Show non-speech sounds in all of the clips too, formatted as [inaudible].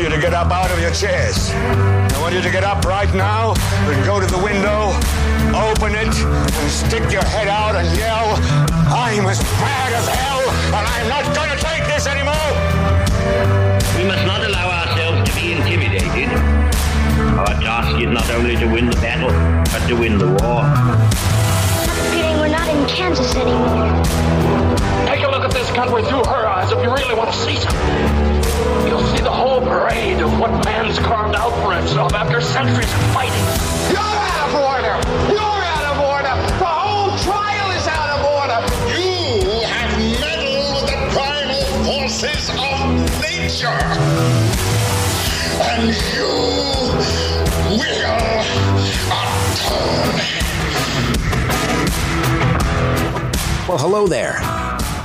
You to get up out of your chairs. I want you to get up right now and go to the window, open it, and stick your head out and yell, I'm as mad as hell, and I'm not going to take this anymore. We must not allow ourselves to be intimidated. Our task is not only to win the battle, but to win the war.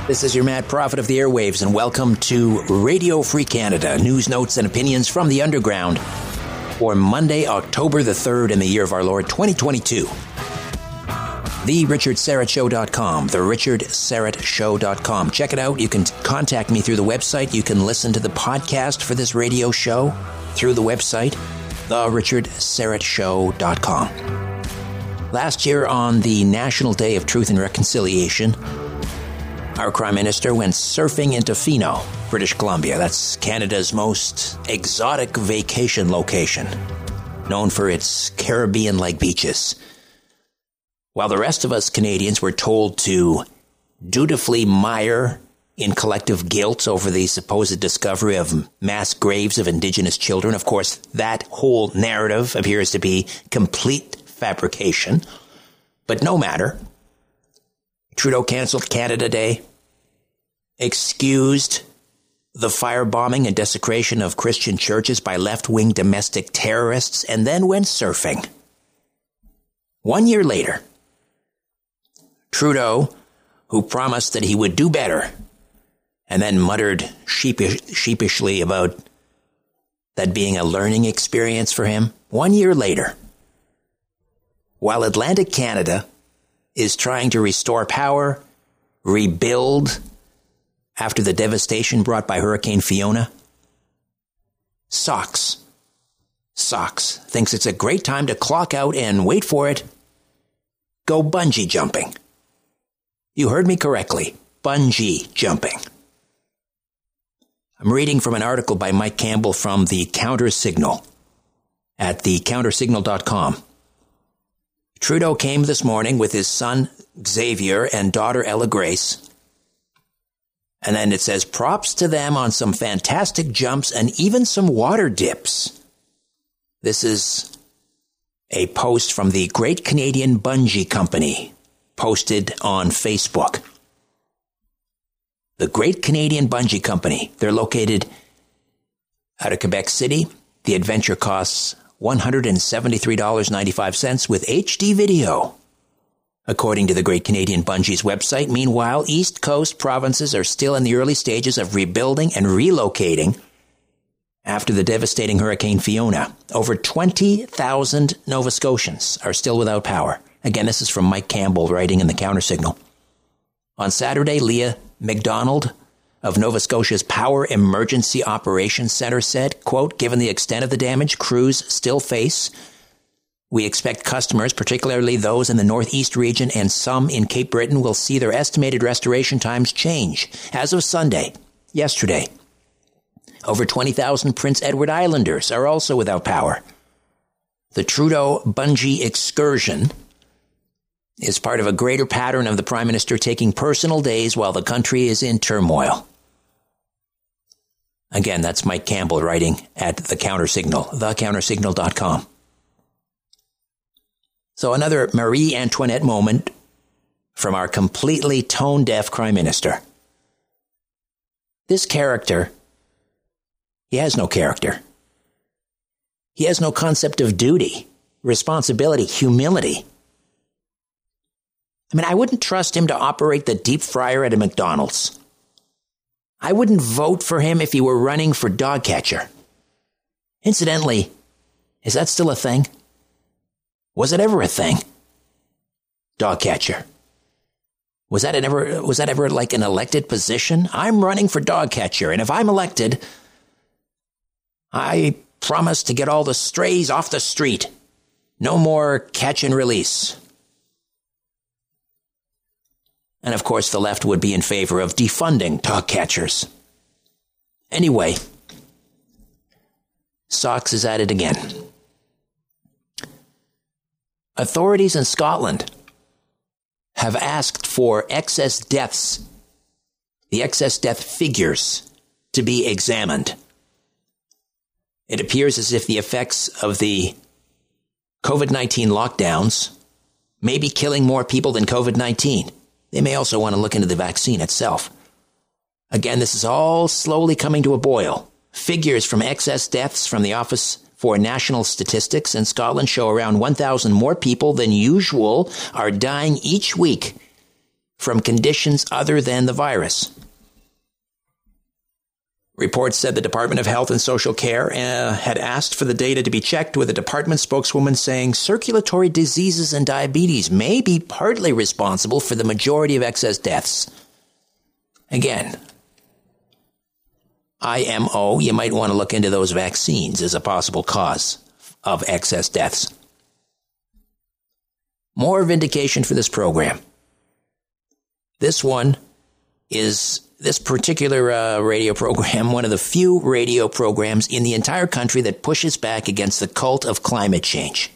This is your mad prophet of the airwaves, and welcome to Radio Free Canada news, notes, and opinions from the underground for Monday, October the 3rd in the year of our Lord 2022. TheRichardSyrettShow.com, TheRichardSyrettShow.com. Check it out. You can contact me through the website. You can listen to the podcast for this radio show through the website, TheRichardSyrettShow.com. Last year, on the National Day of Truth and Reconciliation, our Prime Minister went surfing in Tofino, British Columbia. That's Canada's most exotic vacation location, known for its Caribbean like beaches. While the rest of us Canadians were told to dutifully mire in collective guilt over the supposed discovery of mass graves of Indigenous children, of course, that whole narrative appears to be complete fabrication. But no matter. Trudeau canceled Canada Day, excused the firebombing and desecration of Christian churches by left wing domestic terrorists, and then went surfing. One year later, Trudeau, who promised that he would do better, and then muttered sheepish, sheepishly about that being a learning experience for him, one year later, while Atlantic Canada is trying to restore power, rebuild after the devastation brought by Hurricane Fiona? Socks. Socks thinks it's a great time to clock out and wait for it. Go bungee jumping. You heard me correctly. Bungee jumping. I'm reading from an article by Mike Campbell from the Counter Signal at thecountersignal.com. Trudeau came this morning with his son Xavier and daughter Ella Grace. And then it says props to them on some fantastic jumps and even some water dips. This is a post from the Great Canadian Bungee Company posted on Facebook. The Great Canadian Bungee Company. They're located out of Quebec City. The adventure costs $173.95 with HD video. According to the Great Canadian Bungee's website, meanwhile, East Coast provinces are still in the early stages of rebuilding and relocating after the devastating Hurricane Fiona. Over 20,000 Nova Scotians are still without power. Again, this is from Mike Campbell writing in the Counter Signal. On Saturday, Leah McDonald of Nova Scotia's Power Emergency Operations Center said, quote, given the extent of the damage crews still face, we expect customers, particularly those in the Northeast region and some in Cape Breton, will see their estimated restoration times change. As of Sunday, yesterday, over 20,000 Prince Edward Islanders are also without power. The Trudeau Bungee excursion is part of a greater pattern of the Prime Minister taking personal days while the country is in turmoil. Again, that's Mike Campbell writing at The Counter Signal, thecountersignal.com. So another Marie Antoinette moment from our completely tone deaf Prime Minister. This character, he has no character. He has no concept of duty, responsibility, humility. I mean, I wouldn't trust him to operate the deep fryer at a McDonald's. I wouldn't vote for him if he were running for dog catcher. Incidentally, is that still a thing? Was it ever a thing? Dog catcher. Was that ever was that ever like an elected position? I'm running for dog catcher, and if I'm elected, I promise to get all the strays off the street. No more catch and release. And of course, the left would be in favor of defunding dog catchers. Anyway, Socks is at it again. Authorities in Scotland have asked for excess deaths, the excess death figures, to be examined. It appears as if the effects of the COVID 19 lockdowns may be killing more people than COVID 19. They may also want to look into the vaccine itself. Again, this is all slowly coming to a boil. Figures from excess deaths from the Office for National Statistics in Scotland show around 1,000 more people than usual are dying each week from conditions other than the virus. Reports said the Department of Health and Social Care uh, had asked for the data to be checked, with a department spokeswoman saying circulatory diseases and diabetes may be partly responsible for the majority of excess deaths. Again, IMO, you might want to look into those vaccines as a possible cause of excess deaths. More vindication for this program. This one is this particular uh, radio program one of the few radio programs in the entire country that pushes back against the cult of climate change.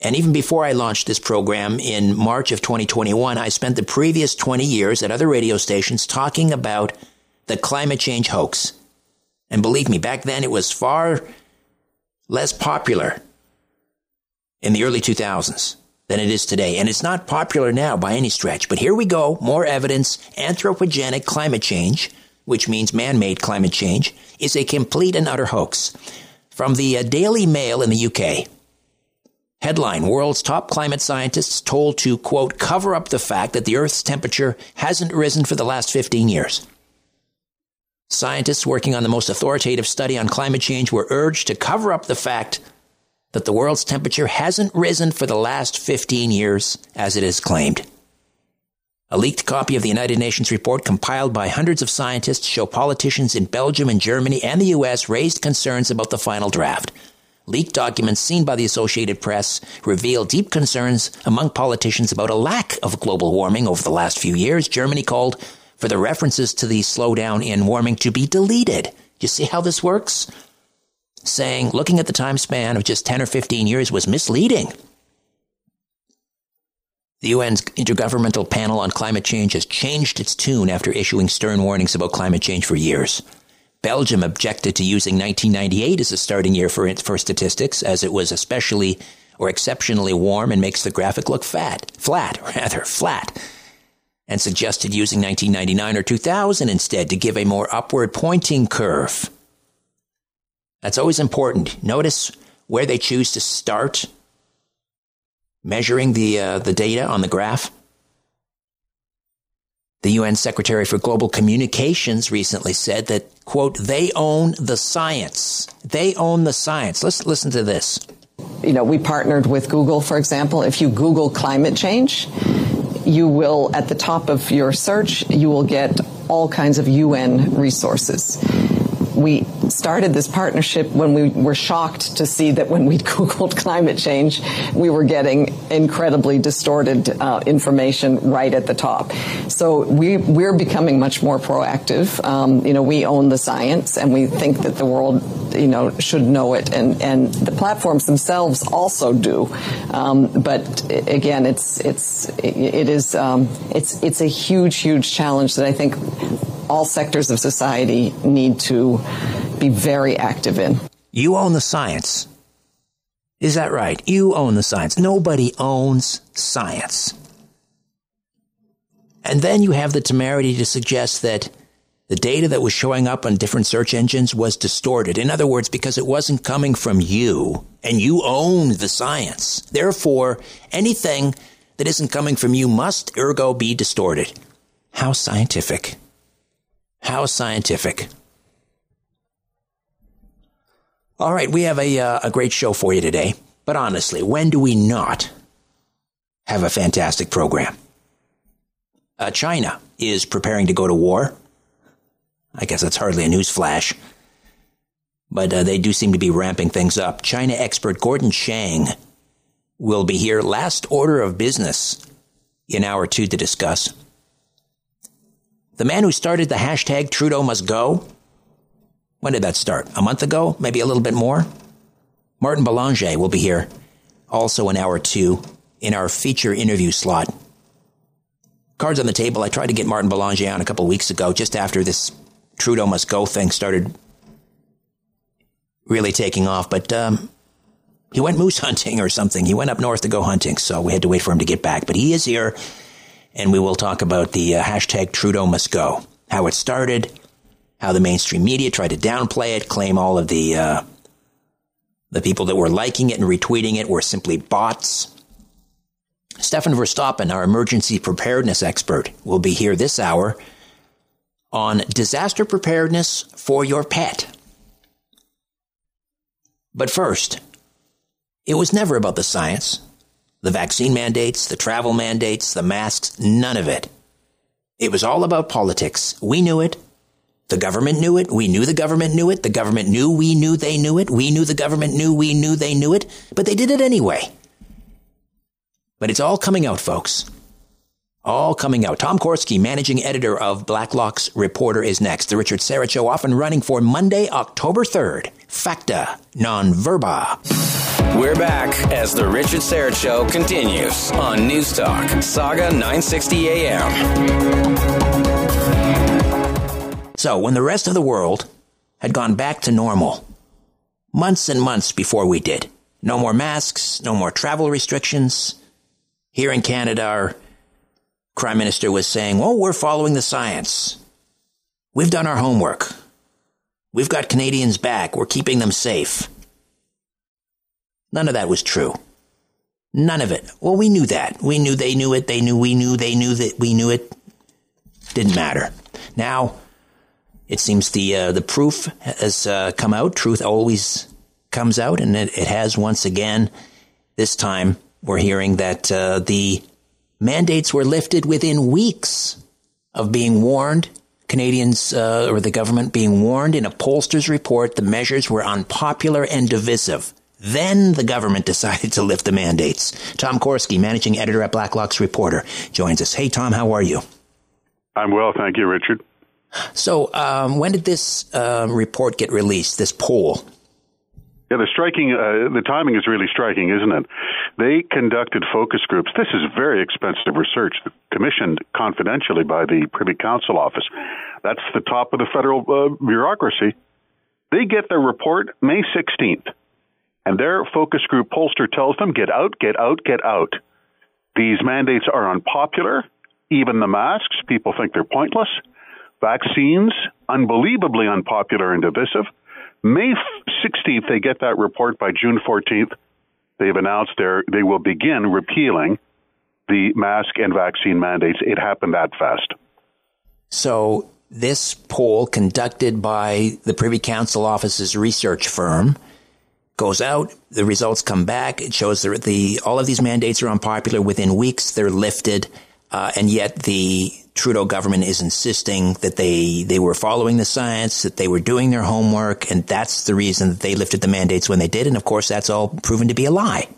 And even before I launched this program in March of 2021, I spent the previous 20 years at other radio stations talking about the climate change hoax. And believe me, back then it was far less popular in the early 2000s than it is today. And it's not popular now by any stretch. But here we go. More evidence. Anthropogenic climate change, which means man-made climate change, is a complete and utter hoax. From the uh, Daily Mail in the UK. Headline, world's top climate scientists told to, quote, cover up the fact that the Earth's temperature hasn't risen for the last 15 years. Scientists working on the most authoritative study on climate change were urged to cover up the fact that the world's temperature hasn't risen for the last 15 years, as it is claimed. A leaked copy of the United Nations report compiled by hundreds of scientists show politicians in Belgium and Germany and the US raised concerns about the final draft. Leaked documents seen by the Associated Press reveal deep concerns among politicians about a lack of global warming over the last few years. Germany called for the references to the slowdown in warming to be deleted. You see how this works? Saying looking at the time span of just 10 or 15 years was misleading. The UN's Intergovernmental Panel on Climate Change has changed its tune after issuing stern warnings about climate change for years. Belgium objected to using 1998 as a starting year for, for statistics, as it was especially or exceptionally warm and makes the graphic look fat, flat, [laughs] rather, flat, and suggested using 1999 or 2000 instead to give a more upward pointing curve. That's always important. Notice where they choose to start measuring the, uh, the data on the graph. The UN Secretary for Global Communications recently said that, quote, they own the science. They own the science. Let's listen to this. You know, we partnered with Google, for example. If you Google climate change, you will, at the top of your search, you will get all kinds of UN resources we started this partnership when we were shocked to see that when we [laughs] Googled climate change, we were getting incredibly distorted uh, information right at the top. So we, we're becoming much more proactive. Um, you know, we own the science and we think that the world, you know, should know it. And, and the platforms themselves also do. Um, but again, it's, it's, it is, um, it's, it's a huge, huge challenge that I think all sectors of society need to be very active in. You own the science. Is that right? You own the science. Nobody owns science. And then you have the temerity to suggest that the data that was showing up on different search engines was distorted. In other words, because it wasn't coming from you and you owned the science. Therefore, anything that isn't coming from you must ergo be distorted. How scientific. How scientific. All right, we have a, uh, a great show for you today. But honestly, when do we not have a fantastic program? Uh, China is preparing to go to war. I guess that's hardly a news flash. But uh, they do seem to be ramping things up. China expert Gordon Chang will be here last order of business in hour two to discuss. The man who started the hashtag Trudeau must go. When did that start? A month ago? Maybe a little bit more? Martin Belanger will be here also an hour two in our feature interview slot. Cards on the table. I tried to get Martin Belanger on a couple weeks ago just after this Trudeau must go thing started really taking off, but um, he went moose [laughs] hunting or something. He went up north to go hunting, so we had to wait for him to get back. But he is here and we will talk about the uh, hashtag Trudeau must go, how it started, how the mainstream media tried to downplay it, claim all of the uh, the people that were liking it and retweeting it were simply bots. Stefan Verstappen, our emergency preparedness expert, will be here this hour on disaster preparedness for your pet. But first, it was never about the science the vaccine mandates, the travel mandates, the masks, none of it. It was all about politics. We knew it. The government knew it. We knew the government knew it. The government knew we knew they knew it. We knew the government knew we knew they knew it. But they did it anyway. But it's all coming out, folks. All coming out. Tom Korski, managing editor of Blacklock's Reporter, is next. The Richard Syrett Show off and running for Monday, October 3rd. Facta non verba. We're back as The Richard Syrett Show continues on News Talk, Saga 960 AM. So, when the rest of the world had gone back to normal, months and months before we did, no more masks, no more travel restrictions. Here in Canada, our Prime Minister was saying, well, we're following the science. We've done our homework. We've got Canadians back. We're keeping them safe. None of that was true. None of it. Well, we knew that. We knew they knew it. They knew we knew they knew that we knew it. Didn't matter. Now, it seems the uh, the proof has uh, come out. Truth always comes out, and it, it, has once again. This time, we're hearing that uh, the Mandates were lifted within weeks of being warned. Canadians uh, or the government being warned in a pollster's report the measures were unpopular and divisive. Then the government [laughs] decided to lift the mandates. Tom Korski, managing editor at Blacklock's Reporter, joins us. Hey, Tom, how are you? I'm well, thank you, Richard. So, um, when did this uh, report get released? This poll? Yeah, the striking, uh, the timing is really striking, isn't it? They conducted focus groups. This is very expensive research commissioned confidentially by the Privy Council office. That's the top of the federal uh, bureaucracy. They get their report May 16th, and their focus group pollster tells them, get out, get out, get out. These mandates are unpopular. Even the masks, people think they're pointless. Vaccines, unbelievably unpopular and divisive. May 16th, they get that report. By June 14th, they've announced they will begin repealing the mask and vaccine mandates. It happened that fast. So, this poll conducted by the Privy Council Office's research firm goes out. The results come back. It shows that the all of these mandates are unpopular. Within weeks, they're lifted, uh, and yet the Trudeau government is insisting that they they were following the science, that they were doing their homework, and that's the reason that they lifted the mandates when they did. And of course, that's all proven to be a lie.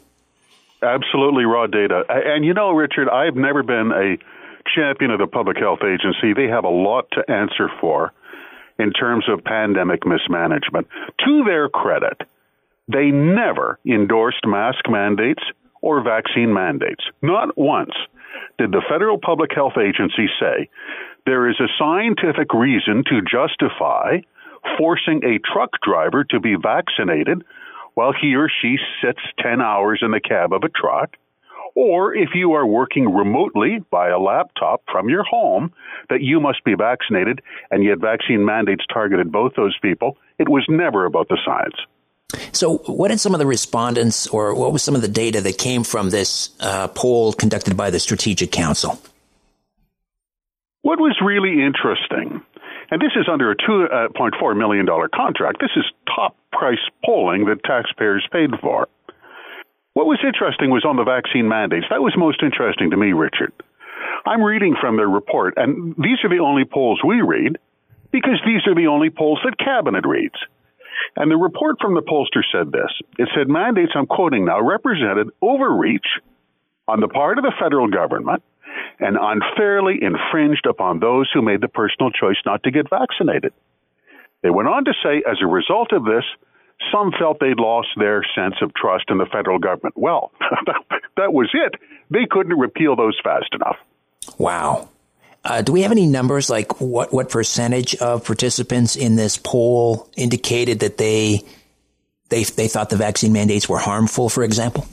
Absolutely raw data. And you know, Richard, I've never been a champion of the Public Health Agency. They have a lot to answer for in terms of pandemic mismanagement. To their credit, they never endorsed mask mandates or vaccine mandates. Not once did the Federal Public Health Agency say there is a scientific reason to justify forcing a truck driver to be vaccinated while he or she sits 10 hours in the cab of a truck, or if you are working remotely by a laptop from your home, that you must be vaccinated, and yet vaccine mandates targeted both those people. It was never about the science. So, what did some of the respondents, or what was some of the data that came from this uh, poll conducted by the Strategic Council? What was really interesting, and this is under a $2.4 million contract, this is top price polling that taxpayers paid for. What was interesting was on the vaccine mandates. That was most interesting to me, Richard. I'm reading from their report, and these are the only polls we read because these are the only polls that Cabinet reads. And the report from the pollster said this it said mandates, I'm quoting now, represented overreach on the part of the federal government and unfairly infringed upon those who made the personal choice not to get vaccinated. They went on to say, as a result of this, some felt they'd lost their sense of trust in the federal government. Well, [laughs] that was it. They couldn't repeal those fast enough. Wow. Uh, do we have any numbers like what, what percentage of participants in this poll indicated that they, they, they thought the vaccine mandates were harmful, for example?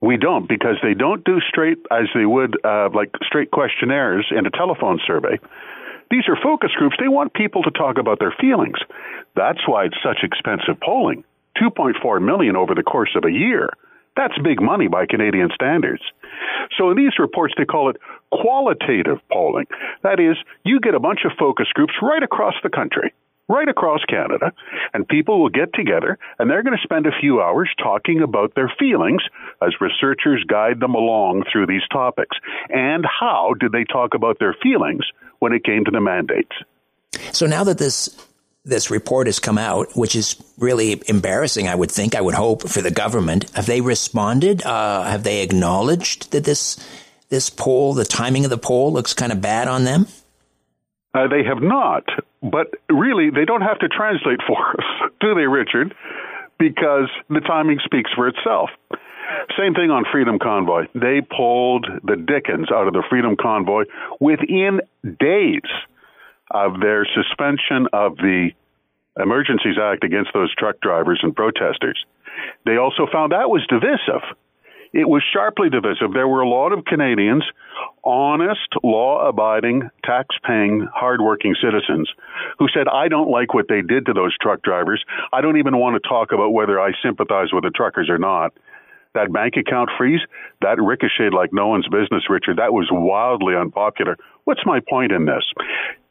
We don't because they don't do straight as they would uh, like straight questionnaires in a telephone survey. These are focus groups. They want people to talk about their feelings. That's why it's such expensive polling. 2.4 million over the course of a year. That's big money by Canadian standards. So in these reports, they call it qualitative polling. That is, you get a bunch of focus groups right across the country, right across Canada, and people will get together and they're going to spend a few hours talking about their feelings as researchers guide them along through these topics. And how did they talk about their feelings when it came to the mandates? So now that this this report has come out, which is really embarrassing, I would think, I would hope for the government. Have they responded? Uh, have they acknowledged that this this poll, the timing of the poll, looks kind of bad on them? Uh, they have not, but really, they don't have to translate for [laughs] us, do they, Richard? Because the timing speaks for itself. Same thing on Freedom Convoy. They pulled the Dickens out of the Freedom Convoy within days of their suspension of the Emergencies Act against those truck drivers and protesters. They also found that was divisive. It was sharply divisive. There were a lot of Canadians, honest, law abiding, tax paying, hardworking citizens, who said, I don't like what they did to those truck drivers. I don't even want to talk about whether I sympathize with the truckers or not. That bank account freeze, that ricocheted like no one's business, Richard. That was wildly unpopular. What's my point in this?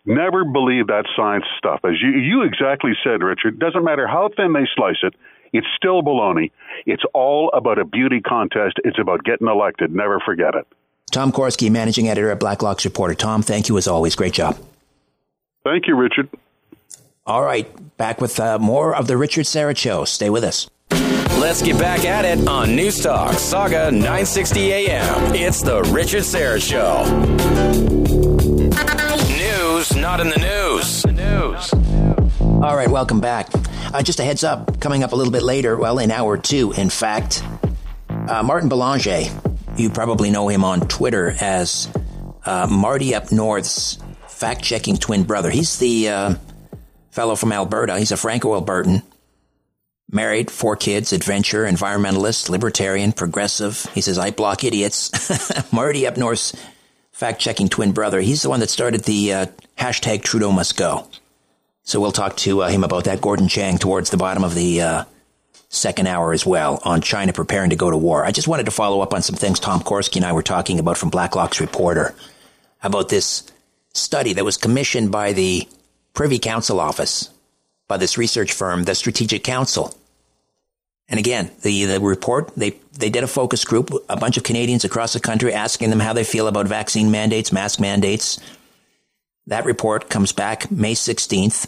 Never believe that science stuff. As you, you exactly said, Richard, doesn't matter how thin they slice it, it's still baloney. It's all about a beauty contest. It's about getting elected. Never forget it. Tom Korski, managing editor at Blacklock's Reporter. Tom, thank you as always. Great job. Thank you, Richard. All right, back with uh, more of the Richard Syrett Show. Stay with us. Let's get back at it on News Talk Saga 960 AM. It's the Richard Syrett Show. News not in the news. the news. All right, welcome back. Uh, just a heads up, coming up a little bit later, well, in hour two, in fact, uh, Martin Belanger, you probably know him on Twitter as uh, Marty Up North's fact checking twin brother. He's the uh, fellow from Alberta. He's a Franco Albertan. Married, four kids, adventure, environmentalist, libertarian, progressive. He says, I block idiots. [laughs] Marty Up North's fact checking twin brother. He's the one that started the uh, hashtag Trudeau must go. So we'll talk to uh, him about that. Gordon Chang towards the bottom of the uh, second hour as well on China preparing to go to war. I just wanted to follow up on some things Tom Korski and I were talking about from Blacklock's reporter about this study that was commissioned by the Privy Council office by this research firm, the Strategic Council. And again, the, the report, they, they did a focus group, a bunch of Canadians across the country asking them how they feel about vaccine mandates, mask mandates. That report comes back May 16th.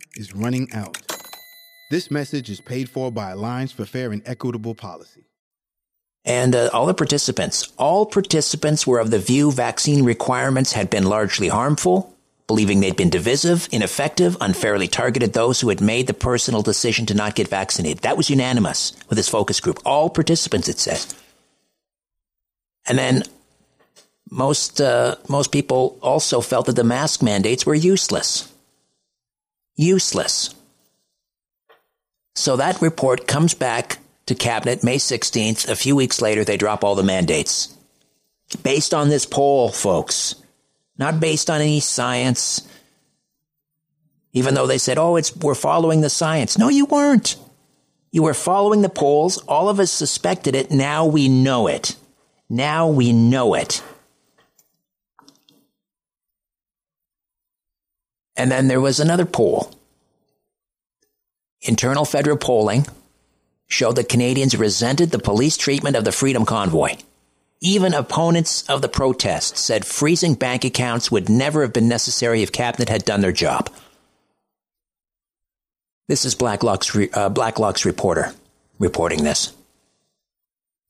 is running out. This message is paid for by Alliance for Fair and Equitable Policy. And uh, all the participants, all participants were of the view vaccine requirements had been largely harmful, believing they'd been divisive, ineffective, unfairly targeted those who had made the personal decision to not get vaccinated. That was unanimous with this focus group. All participants, it says. And then most uh, most people also felt that the mask mandates were useless. Useless. So that report comes back to cabinet May 16th. A few weeks later, they drop all the mandates. Based on this poll, folks. Not based on any science. Even though they said, oh, it's, we're following the science. No, you weren't. You were following the polls. All of us suspected it. Now we know it. Now we know it. And then there was another poll. Internal federal polling showed that Canadians resented the police treatment of the Freedom Convoy. Even opponents of the protest said freezing bank accounts would never have been necessary if Cabinet had done their job. This is Blacklock's, uh, Blacklock's reporter reporting this.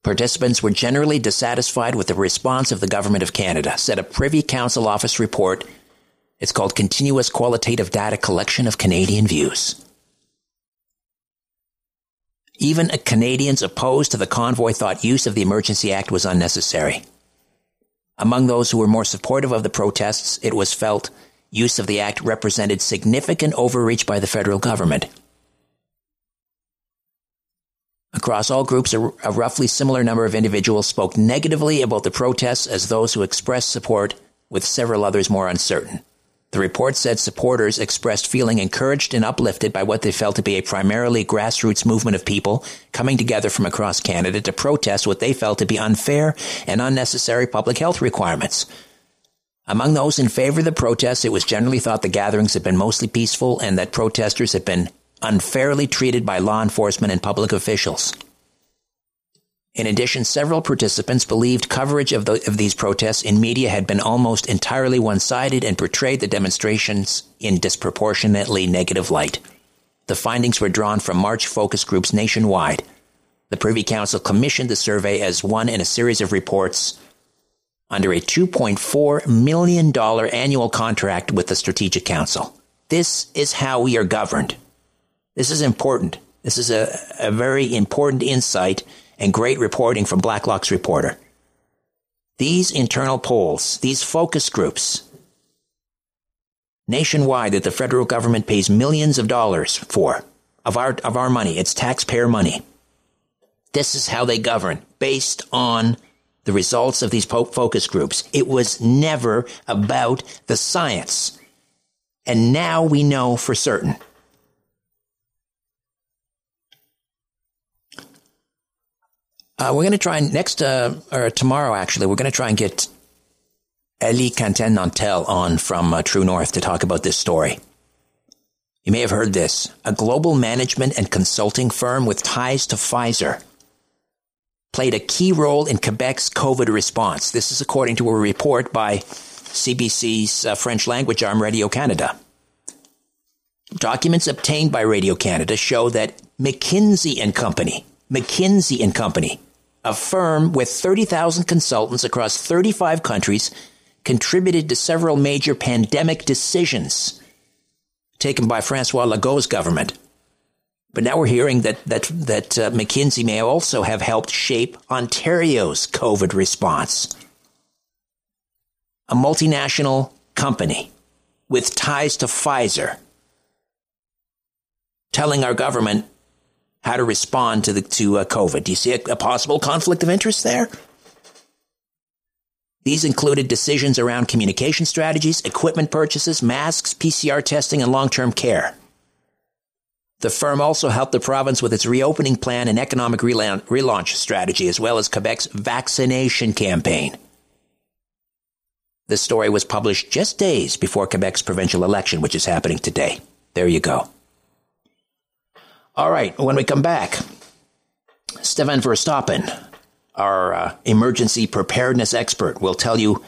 Participants were generally dissatisfied with the response of the Government of Canada, said a Privy Council Office report. It's called Continuous Qualitative Data Collection of Canadian Views. Even Canadians opposed to the convoy thought use of the Emergency Act was unnecessary. Among those who were more supportive of the protests, it was felt use of the act represented significant overreach by the federal government. Across all groups, a, a, roughly similar number of individuals spoke negatively about the protests as those who expressed support, with several others more uncertain. The report said supporters expressed feeling encouraged and uplifted by what they felt to be a primarily grassroots movement of people coming together from across Canada to protest what they felt to be unfair and unnecessary public health requirements. Among those in favor of the protests, it was generally thought the gatherings had been mostly peaceful and that protesters had been unfairly treated by law enforcement and public officials. In addition, several participants believed coverage of, the, of these protests in media had been almost entirely one sided and portrayed the demonstrations in disproportionately negative light. The findings were drawn from March focus groups nationwide. The Privy Council commissioned the survey as one in a series of reports under a $2.4 million annual contract with the Strategic Council. This is how we are governed. This is important. This is a, a very important insight and great reporting from Blacklock's reporter. These internal polls, these focus groups, nationwide that the federal government pays millions of dollars for, of our of our money. It's taxpayer money. This is how they govern, based on the results of these focus groups. It was never about the science. And now we know for certain. Uh, we're going to try and next, uh, or tomorrow actually, we're going to try and get Elie Cantin-Nantel on from uh, True North to talk about this story. You may have heard this. A global management and consulting firm with ties to Pfizer played a key role in Quebec's COVID response. This is according to a report by CBC's uh, French language arm, Radio Canada. Documents obtained by Radio Canada show that McKinsey and Company, McKinsey and Company, a firm with 30,000 consultants across 35 countries, contributed to several major pandemic decisions taken by Francois Legault's government. But now we're hearing that that that uh, McKinsey may also have helped shape Ontario's COVID response. A multinational company with ties to Pfizer telling our government how to respond to the to uh, COVID. Do you see a, a possible conflict of interest there? These included decisions around communication strategies, equipment purchases, masks, PCR testing, and long term care. The firm also helped the province with its reopening plan and economic relaunch strategy, as well as Quebec's vaccination campaign. This story was published just days before Quebec's provincial election, which is happening today. There you go. All right, when we come back, Stefan Verstappen, our uh, emergency preparedness expert, will tell you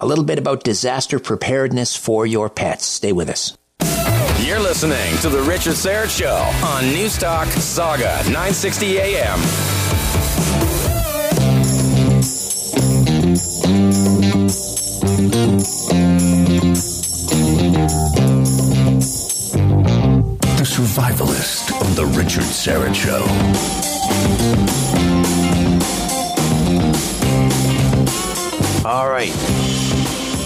a little bit about disaster preparedness for your pets. Stay with us. You're listening to The Richard Syrett Show on Newstalk Saga 960 AM. The Survivalist on The Richard Syrett Show. All right.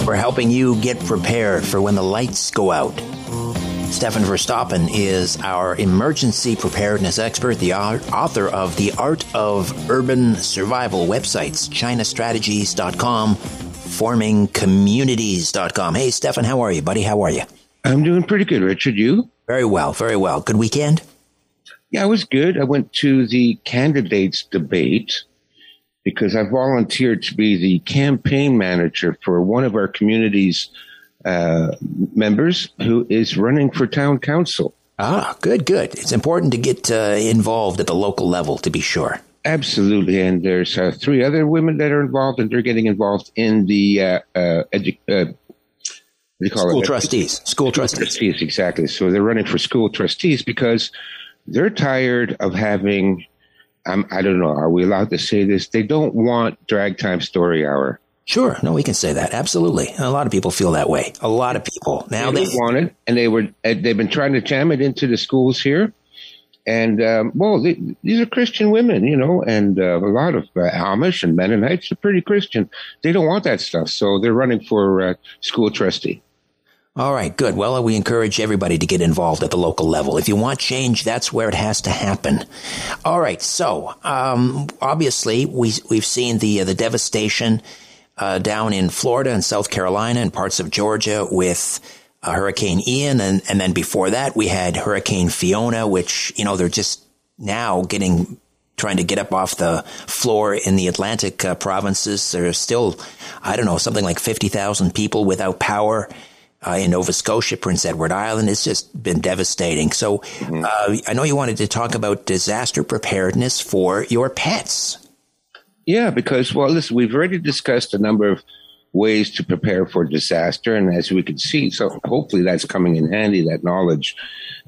We're helping you get prepared for when the lights go out. Stefan Verstappen is our emergency preparedness expert, the author of The Art of Urban Survival websites, chinastrategies.com, formingcommunities.com. Hey, Stefan, how are you, buddy? How are you? I'm doing pretty good, Richard. You? Very well, very well. Good weekend? Yeah, it was good. I went to the candidates debate because I volunteered to be the campaign manager for one of our community's uh, members who is running for town council. Ah, good, good. It's important to get uh, involved at the local level, to be sure. Absolutely, and there's uh, three other women that are involved, and they're getting involved in the uh, uh, edu- uh, what do you call school it? trustees. School trustees. trustees, exactly. So they're running for school trustees because they're tired of having. Um, I don't know. Are we allowed to say this? They don't want drag time story hour. Sure. No, we can say that. Absolutely. a lot of people feel that way. A lot of people. Now they, they want it, and they were they've been trying to jam it into the schools here. And um, well, they, these are Christian women, you know, and uh, a lot of uh, Amish and Mennonites are pretty Christian. They don't want that stuff, so they're running for uh, school trustee. All right, good. Well, we encourage everybody to get involved at the local level. If you want change, that's where it has to happen. All right, so um, obviously we we've seen the uh, the devastation uh, down in Florida and South Carolina and parts of Georgia with uh, Hurricane Ian. And, and then before that, we had Hurricane Fiona, which, you know, they're just now getting, trying to get up off the floor in the Atlantic uh, provinces. There's still, I don't know, something like 50,000 people without power. Uh, in Nova Scotia, Prince Edward Island. It's just been devastating. So, mm-hmm. uh, I know you wanted to talk about disaster preparedness for your pets. Yeah, because, well, listen, we've already discussed a number of ways to prepare for disaster. And as we can see, so hopefully that's coming in handy, that knowledge.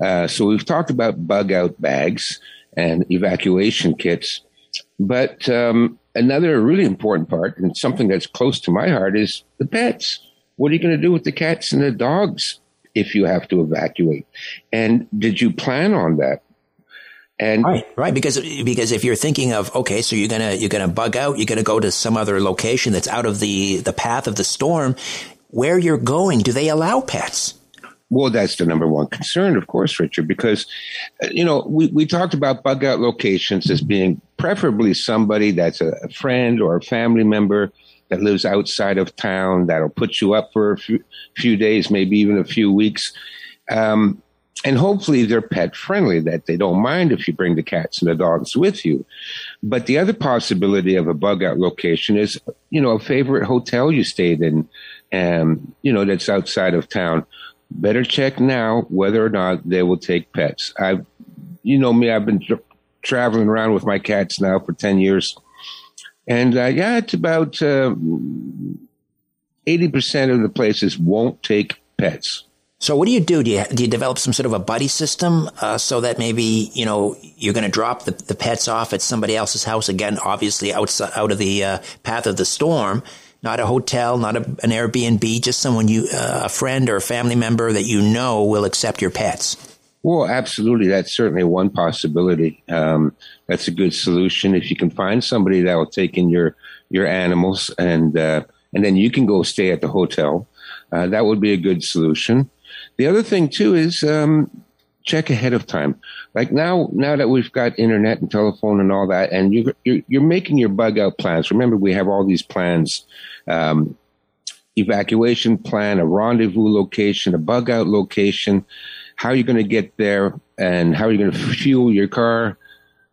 Uh, so we've talked about bug out bags and evacuation kits. But um, another really important part, and something that's close to my heart, is the pets. What are you going to do with the cats and the dogs if you have to evacuate? And did you plan on that? And right, right, because because if you're thinking of okay, so you're gonna you're gonna bug out, you're gonna go to some other location that's out of the the path of the storm. Where you're going, do they allow pets? Well, that's the number one concern, of course, Richard, because, uh, you know, we, we talked about bug out locations as being preferably somebody that's a friend or a family member that lives outside of town that'll put you up for a few, few days, maybe even a few weeks. Um, and hopefully they're pet friendly, that they don't mind if you bring the cats and the dogs with you. But the other possibility of a bug out location is, you know, a favorite hotel you stayed in, um, you know, that's outside of town. Better check now whether or not they will take pets. I, you know me, I've been tra- traveling around with my cats now for 10 years. And uh, yeah, it's about uh, 80% of the places won't take pets. So what do you do? Do you, do you develop some sort of a buddy system uh, so that maybe you know you're going to drop the, the pets off at somebody else's house again, obviously outside out of the uh, path of the storm, not a hotel, not a, an Airbnb, just someone you uh, a friend or a family member that you know will accept your pets. Well, absolutely. That's certainly one possibility. Um, that's a good solution if you can find somebody that will take in your your animals and uh, and then you can go stay at the hotel. Uh, that would be a good solution. The other thing too is um, check ahead of time. Like now, now that we've got internet and telephone and all that, and you, you're, you're making your bug out plans. Remember, we have all these plans. Um, evacuation plan, a rendezvous location, a bug out location, how are you're going to get there, and how are you're going to fuel your car.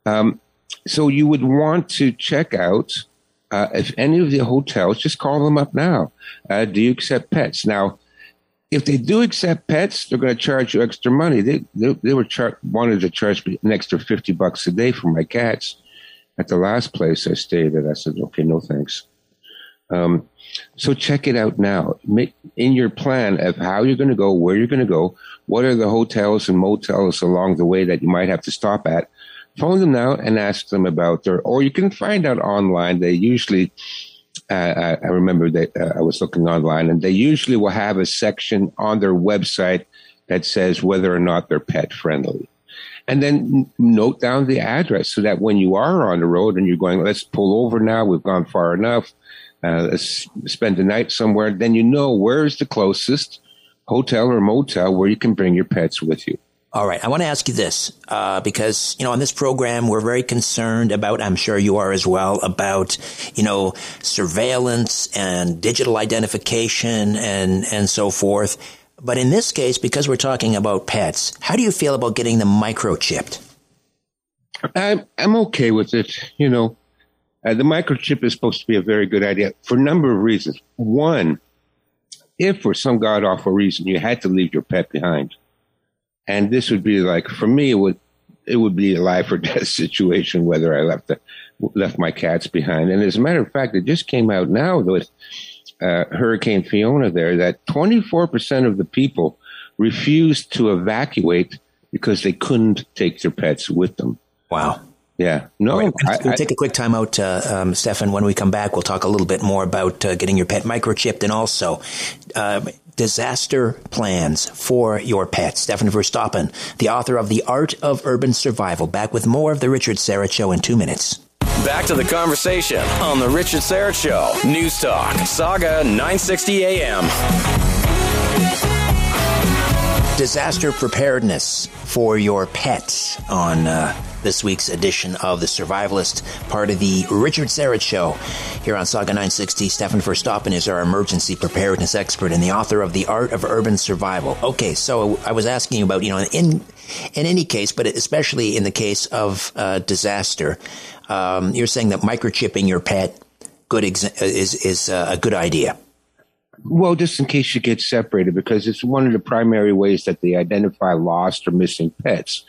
Um, so you would want to check out uh, if any of the hotels. Just call them up now. Uh, do you accept pets? Now, if they do accept pets, they're going to charge you extra money. They they, they were char- wanted to charge me an extra fifty bucks a day for my cats. At the last place I stayed at, I said, "Okay, no thanks." Um, so check it out now. In your plan of how you're going to go, where you're going to go, what are the hotels and motels along the way that you might have to stop at. Phone them now and ask them about their, or you can find out online. They usually uh, I, remember that uh, I was looking online, and they usually will have a section on their website that says whether or not they're pet friendly. And then note down the address so that when you are on the road and you're going, let's pull over now, we've gone far enough, uh, let's spend the night somewhere, then you know where's the closest hotel or motel where you can bring your pets with you. All right. I want to ask you this, uh, because, you know, on this program, we're very concerned about, I'm sure you are as well, about, you know, surveillance and digital identification and, and so forth. But in this case, because we're talking about pets, how do you feel about getting them microchipped? I'm, I'm okay with it. You know, uh, the microchip is supposed to be a very good idea for a number of reasons. One, if for some god awful reason you had to leave your pet behind, and this would be like for me, it would it would be a life or [laughs] death situation whether I left the left my cats behind. And as a matter of fact, it just came out now with uh, Hurricane Fiona there that 24% of the people refused to evacuate because they couldn't take their pets with them. Wow. Yeah. No, right, we'll, we'll take a quick time out, uh, um, Stefan. When we come back, we'll talk a little bit more about uh, getting your pet microchipped and also uh, disaster plans for your pet. Stefan Verstappen, the author of The Art of Urban Survival, back with more of The Richard Syrett Show in two minutes. Back to the conversation on The Richard Syrett Show. News Talk, Sauga 960 AM. Disaster preparedness for your pets on uh, this week's edition of The Survivalist, part of the Richard Syrett Show. Here on Sauga 960, Stefan Verstappen is our emergency preparedness expert and the author of The Art of Urban Survival. Okay, so I was asking you about, you know, in, in any case, but especially in the case of uh, disaster, um, you're saying that microchipping your pet good exa- is, is uh, a good idea. Well, just in case you get separated, because it's one of the primary ways that they identify lost or missing pets.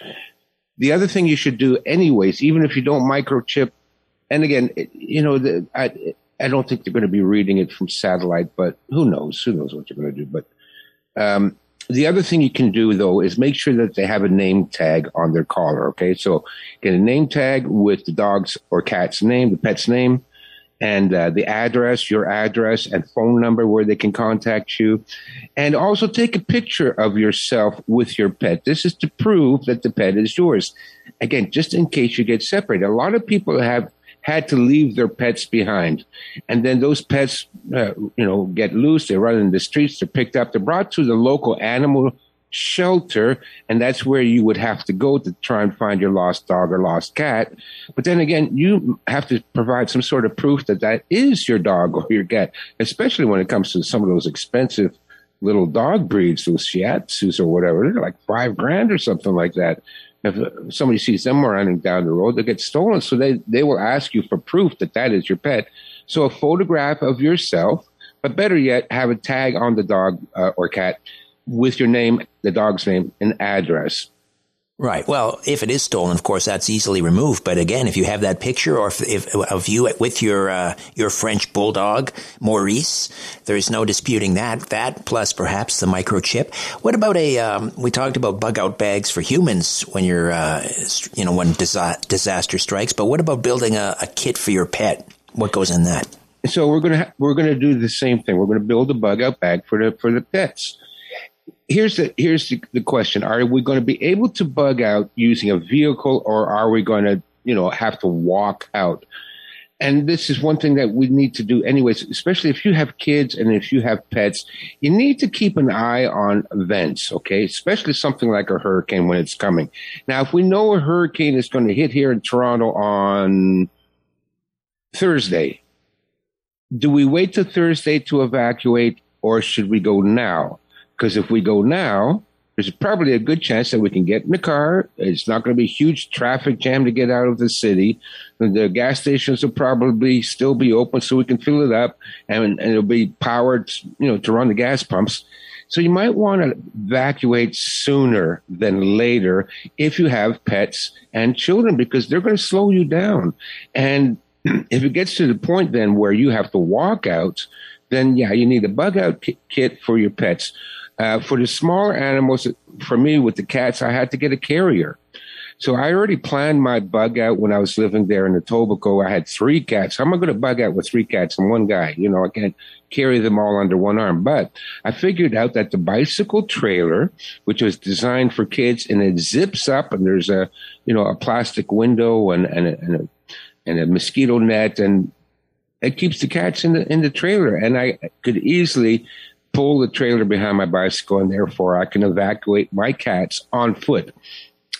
The other thing you should do, anyways, even if you don't microchip, and again, you know, the, I, I don't think they're going to be reading it from satellite, but who knows? Who knows what they're going to do? But um, the other thing you can do though is make sure that they have a name tag on their collar. Okay, so get a name tag with the dog's or cat's name, the pet's name, and uh, the address, your address, and phone number where they can contact you. And also take a picture of yourself with your pet. This is to prove that the pet is yours. Again, just in case you get separated. A lot of people have had to leave their pets behind. And then those pets, uh, you know, get loose. They run in the streets. They're picked up. They're brought to the local animal shelter, and that's where you would have to go to try and find your lost dog or lost cat. But then again, you have to provide some sort of proof that that is your dog or your cat, especially when it comes to some of those expensive little dog breeds, those Shih Tzus or whatever. They're like five grand or something like that. If somebody sees them running down the road, they get stolen. So they, they will ask you for proof that that is your pet. So a photograph of yourself, but better yet, have a tag on the dog uh, or cat with your name, the dog's name, and address. Right. Well, if it is stolen, of course, that's easily removed. But again, if you have that picture or if, if of you with your uh, your French bulldog Maurice, there is no disputing that. That plus perhaps the microchip. What about a? Um, we talked about bug out bags for humans when you're, uh, you know, when disa- disaster strikes. But what about building a, a kit for your pet? What goes in that? So we're gonna ha- we're gonna do the same thing. We're gonna build a bug out bag for the for the pets here's the here's the, the, question: Are we going to be able to bug out using a vehicle, or are we going to, you know, have to walk out? And this is one thing that we need to do, anyways. Especially if you have kids and if you have pets, you need to keep an eye on events. Okay, especially something like a hurricane when it's coming. Now, if we know a hurricane is going to hit here in Toronto on Thursday, do we wait till Thursday to evacuate, or should we go now? Because if we go now, there's probably a good chance that we can get in the car. It's not going to be a huge traffic jam to get out of the city. The gas stations will probably still be open so we can fill it up and, and it'll be powered, you know, to run the gas pumps. So you might want to evacuate sooner than later if you have pets and children because they're going to slow you down. And [clears throat] if it gets to the point then where you have to walk out, then yeah, you need a bug out kit for your pets. Uh, for the smaller animals, for me with the cats, I had to get a carrier. So I already planned my bug out when I was living there in Etobicoke. I had three cats. How am I going to bug out with three cats and one guy? You know, I can't carry them all under one arm. But I figured out that the bicycle trailer, which was designed for kids, and it zips up, and there's a you know a plastic window and and a, and a, and a mosquito net, and it keeps the cats in the in the trailer. And I could easily pull the trailer behind my bicycle, and therefore I can evacuate my cats on foot.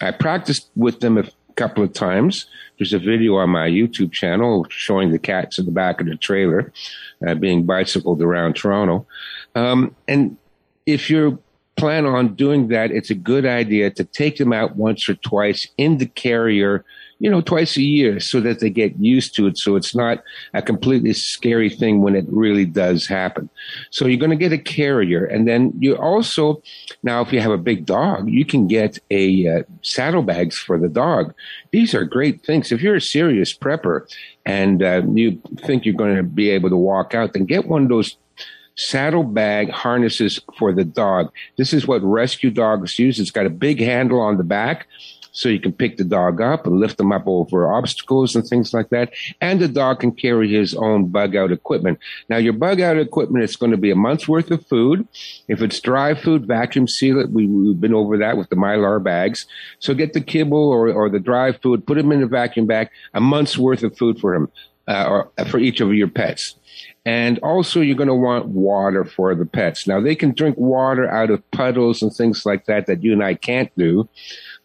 I practiced with them a couple of times. There's a video on my YouTube channel showing the cats in the back of the trailer uh, being bicycled around Toronto. Um, and if you plan on doing that, it's a good idea to take them out once or twice in the carrier you know, twice a year so that they get used to it. So it's not a completely scary thing when it really does happen. So you're going to get a carrier. And then you also, now, if you have a big dog, you can get a uh, saddlebags for the dog. These are great things. If you're a serious prepper and uh, you think you're going to be able to walk out, then get one of those saddlebag harnesses for the dog. This is what rescue dogs use. It's got a big handle on the back so you can pick the dog up and lift them up over obstacles and things like that. And the dog can carry his own bug out equipment. Now, your bug out equipment is going to be a month's worth of food. If it's dry food, vacuum seal it. We, have been over that with the mylar bags. So get the kibble or, or the dry food, put them in the vacuum bag, a month's worth of food for him. Uh, or for each of your pets. And also, you're going to want water for the pets. Now, they can drink water out of puddles and things like that that you and I can't do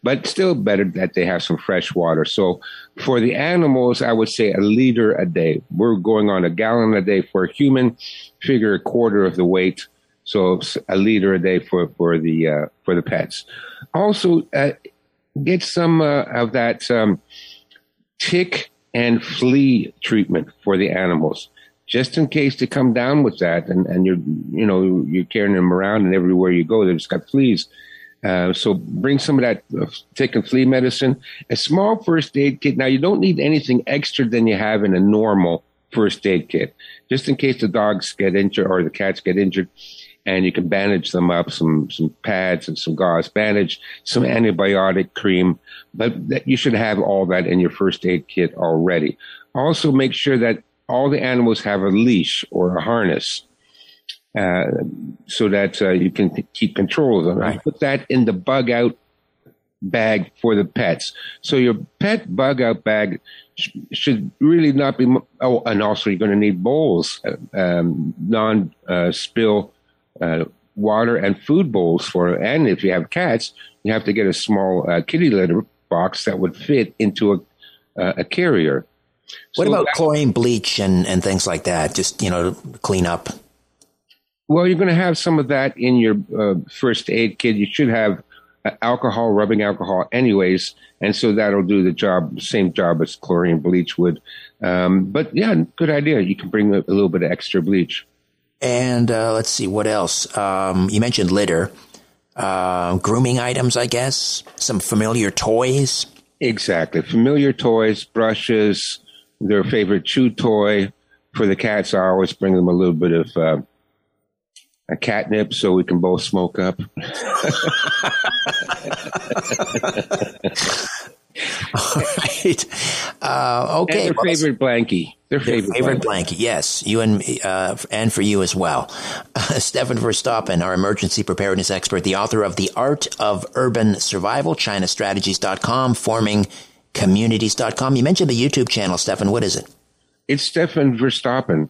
but still better that they have some fresh water. So for the animals, I would say a liter a day. We're going on a gallon a day for a human, figure a quarter of the weight. So a liter a day for, for the, uh, for the pets. Also, uh, get some uh, of that um, tick and flea treatment for the animals just in case they come down with that and, and you're you know you're carrying them around and everywhere you go they've got fleas uh, so bring some of that uh, and flea medicine, a small first aid kit. Now you don't need anything extra than you have in a normal first aid kit, just in case the dogs get injured or the cats get injured, and you can bandage them up, some some pads and some gauze bandage, some antibiotic cream, but that you should have all that in your first aid kit already. Also, make sure that all the animals have a leash or a harness so that uh, you can keep control of them. Right. Put that in the bug out bag for the pets. So your pet bug out bag sh- should really not be. Oh, and also you're going to need bowls, uh, um, non uh, spill uh, water and food bowls for. And if you have cats, you have to get a small uh, kitty litter box that would fit into a, uh, a carrier. What so about that, chlorine bleach and, and things like that? Just, you know, clean up? Well, you're going to have some of that in your uh, first aid kit. You should have uh, alcohol, rubbing alcohol, anyways, and so that'll do the job, same job as chlorine bleach would. Um, but yeah, good idea. You can bring a, a little bit of extra bleach. And uh, let's see what else. Um, you mentioned litter, uh, grooming items, I guess. Some familiar toys. Exactly, familiar toys, brushes, their favorite chew toy. For the cats, I always bring them a little bit of uh, a catnip so we can both smoke up. [laughs] All right. Uh, okay. And their favorite blankie. Their favorite, favorite blankie. blankie. Yes, you and uh, and for you as well. Uh, [laughs] Stefan Verstappen, our emergency preparedness expert, the author of The Art of Urban Survival, ChinaStrategies.com, Forming Communities.com. You mentioned the YouTube channel, Stefan. What is it? It's Stefan Verstappen.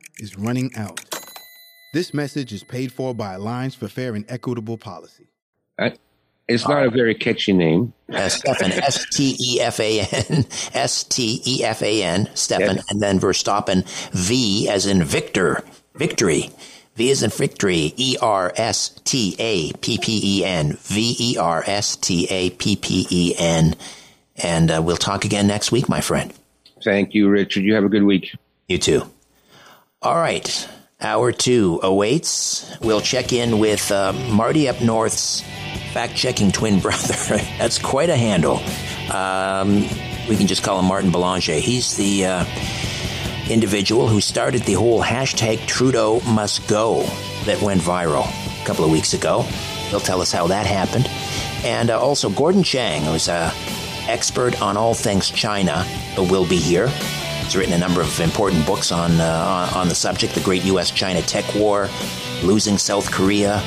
is running out. This message is paid for by Alliance for Fair and Equitable Policy. it's not a very catchy name. Uh, Stefan, [laughs] S T E F A N, S T E F A N, Stefan, yes. and then Verstappen, V as in Victor, victory. V as in victory, E R S T A P P E N, V E R S T A P P E N. And uh, we'll talk again next week, my friend. Thank you, Richard. You have a good week. You too. All right. Hour two awaits. We'll check in with uh, Marty up north's fact checking twin [laughs] brother. That's quite a handle. Um, we can just call him Martin Belanger. He's the uh, individual who started the whole hashtag Trudeau must go that went viral a couple of weeks ago. He'll tell us how that happened. And uh, also Gordon Chang, who's an expert on all things China, but will be here. He's written a number of important books on, uh, on the subject the Great U.S. China Tech War, Losing South Korea,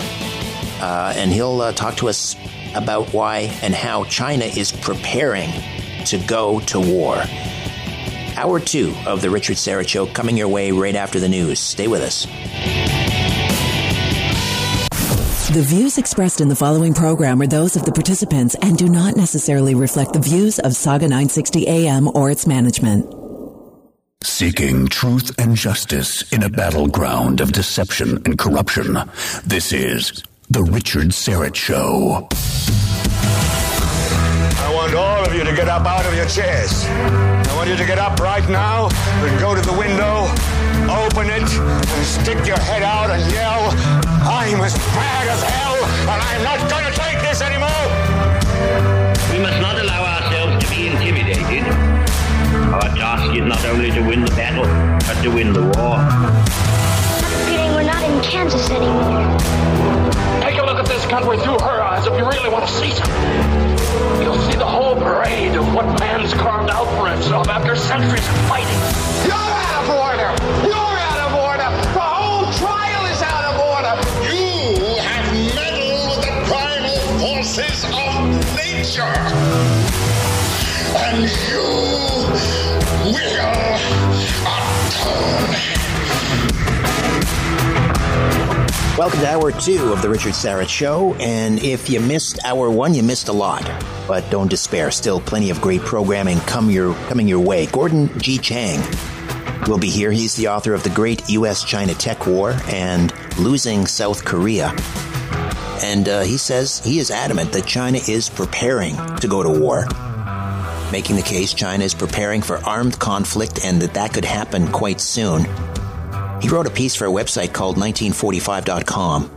uh, and he'll uh, talk to us about why and how China is preparing to go to war. Hour two of The Richard Syrett Show coming your way right after the news. Stay with us. The views expressed in the following program are those of the participants and do not necessarily reflect the views of Sauga 960 AM or its management. Seeking truth and justice in a battleground of deception and corruption. This is The Richard Syrett Show. I want all of you to get up out of your chairs. I want you to get up right now and go to the window, open it, and stick your head out and yell, I'm as bad as hell, and I'm not going to take this anymore. We must not allow ourselves to be intimidated. Our task is not only to win the battle, but to win the war. I'm feeling we're not in Kansas anymore. Take a look at this country through her eyes if you really want to see something. You'll see the whole parade of what man's carved out for himself after centuries of fighting. You're out of order! You're out of order! The whole trial is out of order! You have meddled with the primal forces of nature! And you Welcome to hour two of the Richard Syrett Show. And if you missed hour one, you missed a lot. But don't despair. Still plenty of great programming come your, coming your way. Gordon G. Chang will be here. He's the author of The Great U.S. China Tech War and Losing South Korea. And uh, he says he is adamant that China is preparing to go to war making the case China is preparing for armed conflict and that that could happen quite soon. He wrote a piece for a website called 1945.com.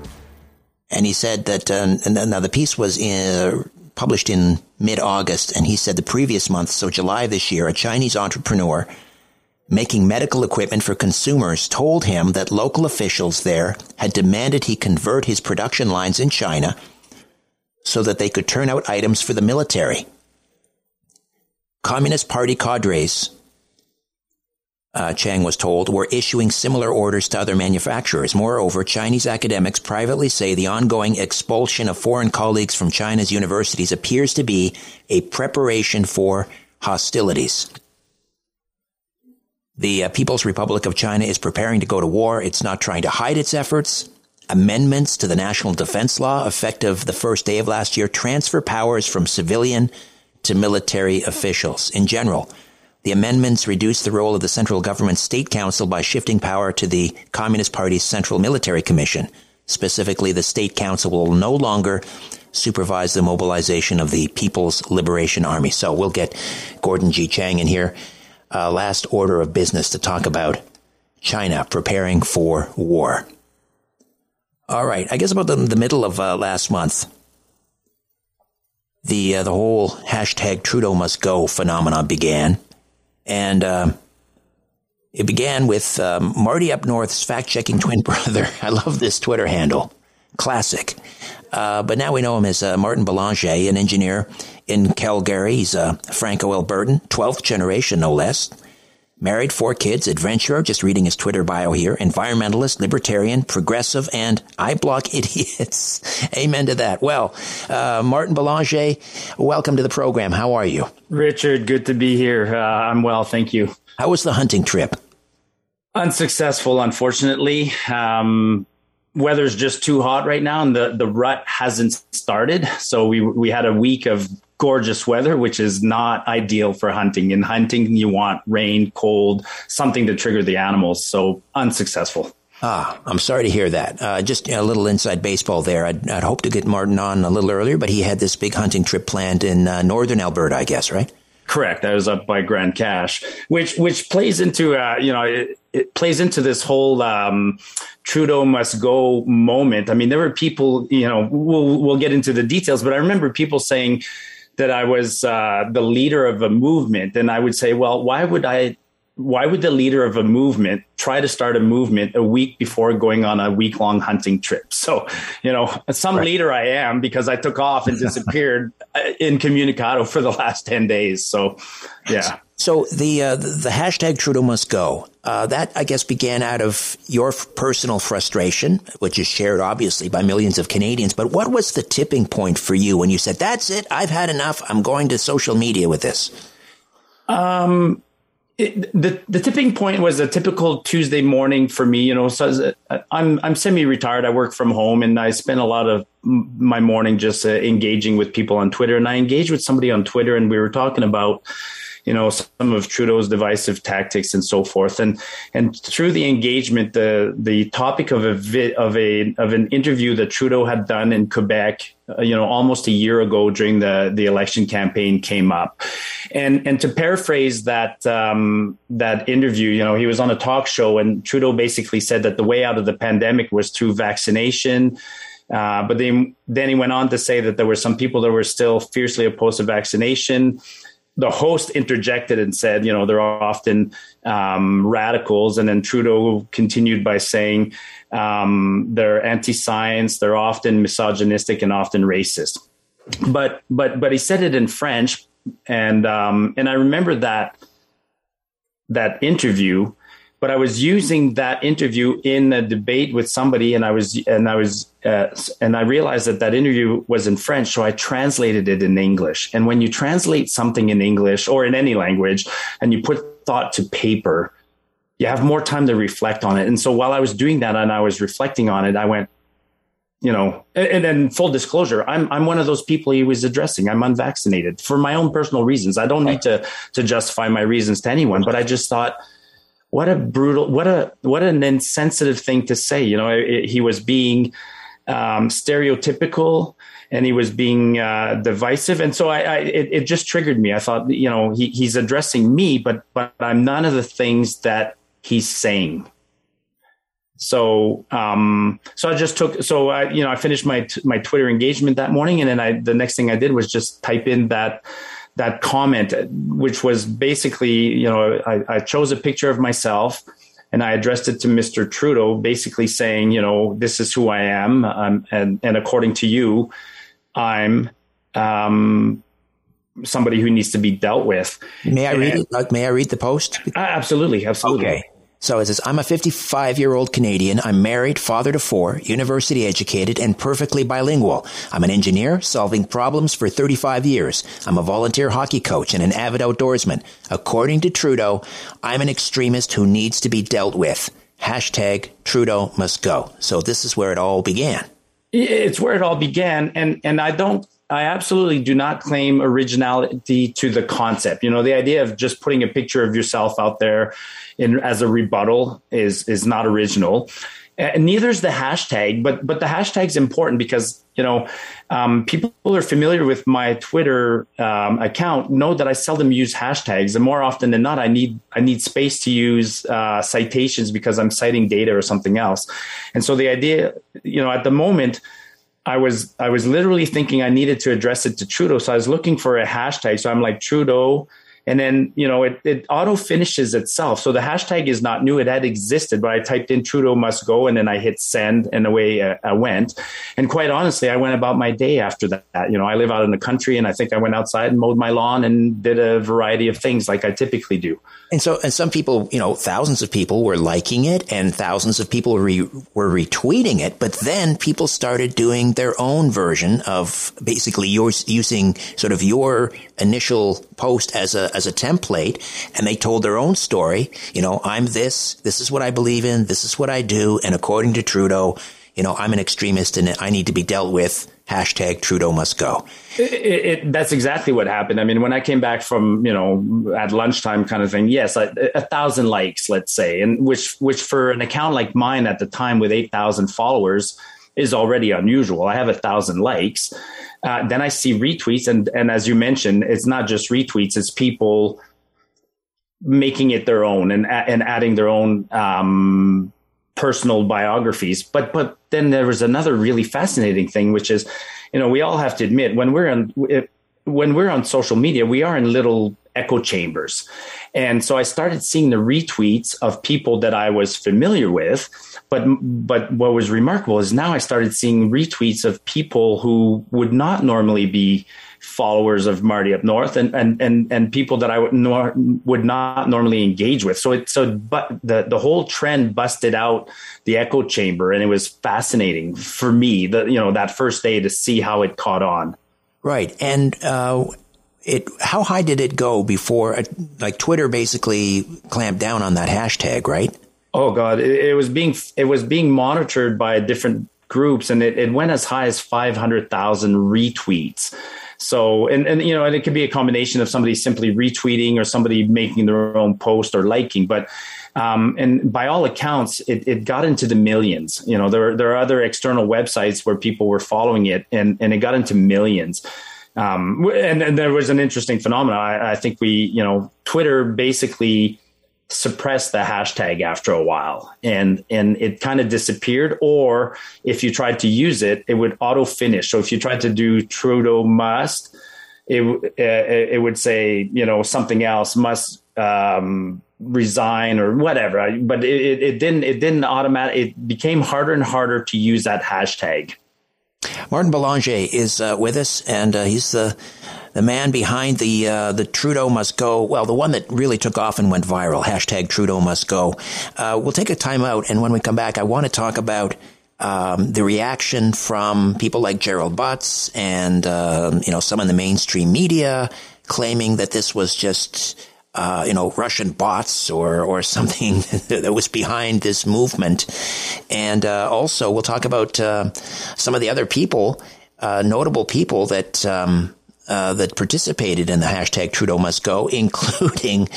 And he said that, uh, now the piece was in, uh, published in mid August, and he said the previous month, so July this year, a Chinese entrepreneur making medical equipment for consumers told him that local officials there had demanded he convert his production lines in China so that they could turn out items for the military. Communist Party cadres, uh, Chang was told, were issuing similar orders to other manufacturers. Moreover, Chinese academics privately say the ongoing expulsion of foreign colleagues from China's universities appears to be a preparation for hostilities. The uh, People's Republic of China is preparing to go to war. It's not trying to hide its efforts. Amendments to the National Defense Law, effective the first day of last year, transfer powers from civilian to military officials. In general, the amendments reduce the role of the central government state council by shifting power to the Communist Party's Central Military Commission. Specifically, the state council will no longer supervise the mobilization of the People's Liberation Army. So we'll get Gordon G. Chang in here uh, last order of business to talk about China preparing for war. All right, I guess about the, the middle of uh, last month, the uh, the whole hashtag Trudeau must go phenomenon began, and uh, it began with um, Marty up north's fact checking twin [laughs] brother. I love this Twitter handle, classic. Uh, but now we know him as uh, Martin Belanger, an engineer in Calgary. He's a Franco Albertan, 12th generation, no less. Married, four kids, adventurer, just reading his Twitter bio here, environmentalist, libertarian, progressive, and I block [laughs] idiots. Amen to that. Well, uh, Martin Belanger, welcome to the program. How are you? Richard, good to be here. Uh, I'm well, thank you. How was the hunting trip? Unsuccessful, unfortunately. Um, weather's just too hot right now and the, the rut hasn't started. So we, we had a week of gorgeous weather, which is not ideal for hunting. In hunting, you want rain, cold, something to trigger the animals. So unsuccessful. Ah, I'm sorry to hear that. Uh, just a little inside baseball there. I'd, I'd hoped to get Martin on a little earlier, but he had this big hunting trip planned in uh, northern Alberta, I guess, right? Correct. That was up by Grande Cache, which which plays into uh, you know it, it, plays into this whole um, Trudeau must go moment. I mean, there were people you know we'll we'll get into the details, but I remember people saying that I was uh, the leader of a movement, and I would say, well, why would I? Why would the leader of a movement try to start a movement a week before going on a week long hunting trip? So, you know, some right. leader I am because I took off and disappeared [laughs] uh, incommunicado for the last 10 days. So, yeah. So the uh, the hashtag Trudeau must go. Uh, that I guess began out of your personal frustration, which is shared obviously by millions of Canadians. But what was the tipping point for you when you said, "That's it, I've had enough. I'm going to social media with this"? Um, it, the the tipping point was a typical Tuesday morning for me. You know, so I'm I'm semi retired. I work from home, and I spend a lot of my morning just uh, engaging with people on Twitter. And I engaged with somebody on Twitter, and we were talking about you know some of Trudeau's divisive tactics and so forth. And and through the engagement, the the topic of a vi- of a of an interview that Trudeau had done in Quebec, uh, you know, almost a year ago during the the election campaign came up. And and to paraphrase that um, that interview, you know, he was on a talk show and Trudeau basically said that the way out of the pandemic was through vaccination. Uh, but then, then he went on to say that there were some people that were still fiercely opposed to vaccination the host interjected and said, you know, they're often um, radicals. And then Trudeau continued by saying um, they're anti-science, they're often misogynistic and often racist. But but but he said it in French, and um, and I remember that that interview but I was using that interview in a debate with somebody, and I was and I was uh, and I realized that that interview was in French, so I translated it in English. And when you translate something in English or in any language, and you put thought to paper, you have more time to reflect on it. And so while I was doing that and I was reflecting on it, I went, you know, and then full disclosure, I'm I'm one of those people he was addressing. I'm unvaccinated for my own personal reasons. I don't need to to justify my reasons to anyone, but I just thought what a brutal, what a what an insensitive thing to say. You know, it, he was being um, stereotypical and he was being uh, divisive. And so I, I it, it, just triggered me. I thought, you know, he, he's addressing me, but but I'm none of the things that he's saying. So um, so I just took so I you know I finished my my Twitter engagement that morning, and then I the next thing I did was just type in that that comment, which was basically you know I, I chose a picture of myself and I addressed it to Mr. Trudeau, basically saying, you know, this is who I am, um, and and according to you, I'm um, somebody who needs to be dealt with. May I read and, it? May I read the post? Absolutely, absolutely. Okay. So it says, I'm a 55 year old Canadian. I'm married, father to four, university educated, and perfectly bilingual. I'm an engineer solving problems for 35 years. I'm a volunteer hockey coach and an avid outdoorsman. According to Trudeau, I'm an extremist who needs to be dealt with. Hashtag Trudeau must go. So this is where it all began. It's where it all began. And, and I don't I absolutely do not claim originality to the concept. You know, the idea of just putting a picture of yourself out there in, as a rebuttal is is not original. And neither is the hashtag, but but the hashtag is important because you know um, people who are familiar with my Twitter um, account know that I seldom use hashtags, and more often than not, I need I need space to use uh, citations because I'm citing data or something else. And so the idea, you know, at the moment I was I was literally thinking I needed to address it to Trudeau. So I was looking for a hashtag. So I'm like Trudeau, and then you know it, it auto finishes itself. So the hashtag is not new; it had existed. But I typed in Trudeau must go, and then I hit send, and away I, I went. And quite honestly, I went about my day after that. You know, I live out in the country, and I think I went outside and mowed my lawn and did a variety of things like I typically do. And so, and some people, you know, thousands of people were liking it and thousands of people re- were retweeting it. But then people started doing their own version of basically yours using sort of your initial post as a, as a template. And they told their own story. You know, I'm this, this is what I believe in, this is what I do. And according to Trudeau, you know, I'm an extremist and I need to be dealt with hashtag Trudeau must go. It, it, that's exactly what happened. I mean, when I came back from you know at lunchtime kind of thing, yes, a, a thousand likes, let's say, and which which for an account like mine at the time with eight thousand followers is already unusual. I have a thousand likes. Uh, then I see retweets, and and as you mentioned, it's not just retweets; it's people making it their own and and adding their own um, personal biographies. But but then there was another really fascinating thing, which is, you know, we all have to admit when we're on when we're on social media, we are in little echo chambers. And so I started seeing the retweets of people that I was familiar with. But but what was remarkable is now I started seeing retweets of people who would not normally be followers of Marty up north and and and and people that I would nor, would not normally engage with. So it so but the the whole trend busted out the echo chamber and it was fascinating for me the you know that first day to see how it caught on. Right. And uh it how high did it go before uh, like Twitter basically clamped down on that hashtag, right? Oh god, it, it was being it was being monitored by different groups and it, it went as high as 500,000 retweets. So, and, and, you know, and it could be a combination of somebody simply retweeting or somebody making their own post or liking, but, um, and by all accounts, it, it got into the millions. You know, there, there are other external websites where people were following it and, and it got into millions. Um, and, and there was an interesting phenomenon. I, I think we, you know, Twitter basically, suppress the hashtag after a while and and it kind of disappeared or if you tried to use it it would auto finish so if you tried to do trudeau must it uh, it would say you know something else must um, resign or whatever. But it, it didn't it didn't automatic it became harder and harder to use that hashtag martin belanger is uh, with us and uh, he's the the man behind the uh, the Trudeau must go. Well, the one that really took off and went viral. Hashtag Trudeau must go. Uh, we'll take a time out, and when we come back, I want to talk about. Um, the reaction from people like Gerald Butts and uh, you know some in the mainstream media claiming that this was just uh, you know Russian bots or or something [laughs] that was behind this movement, and uh, also we'll talk about uh, some of the other people, uh, notable people that um, uh, that participated in the hashtag Trudeau must go, [laughs] including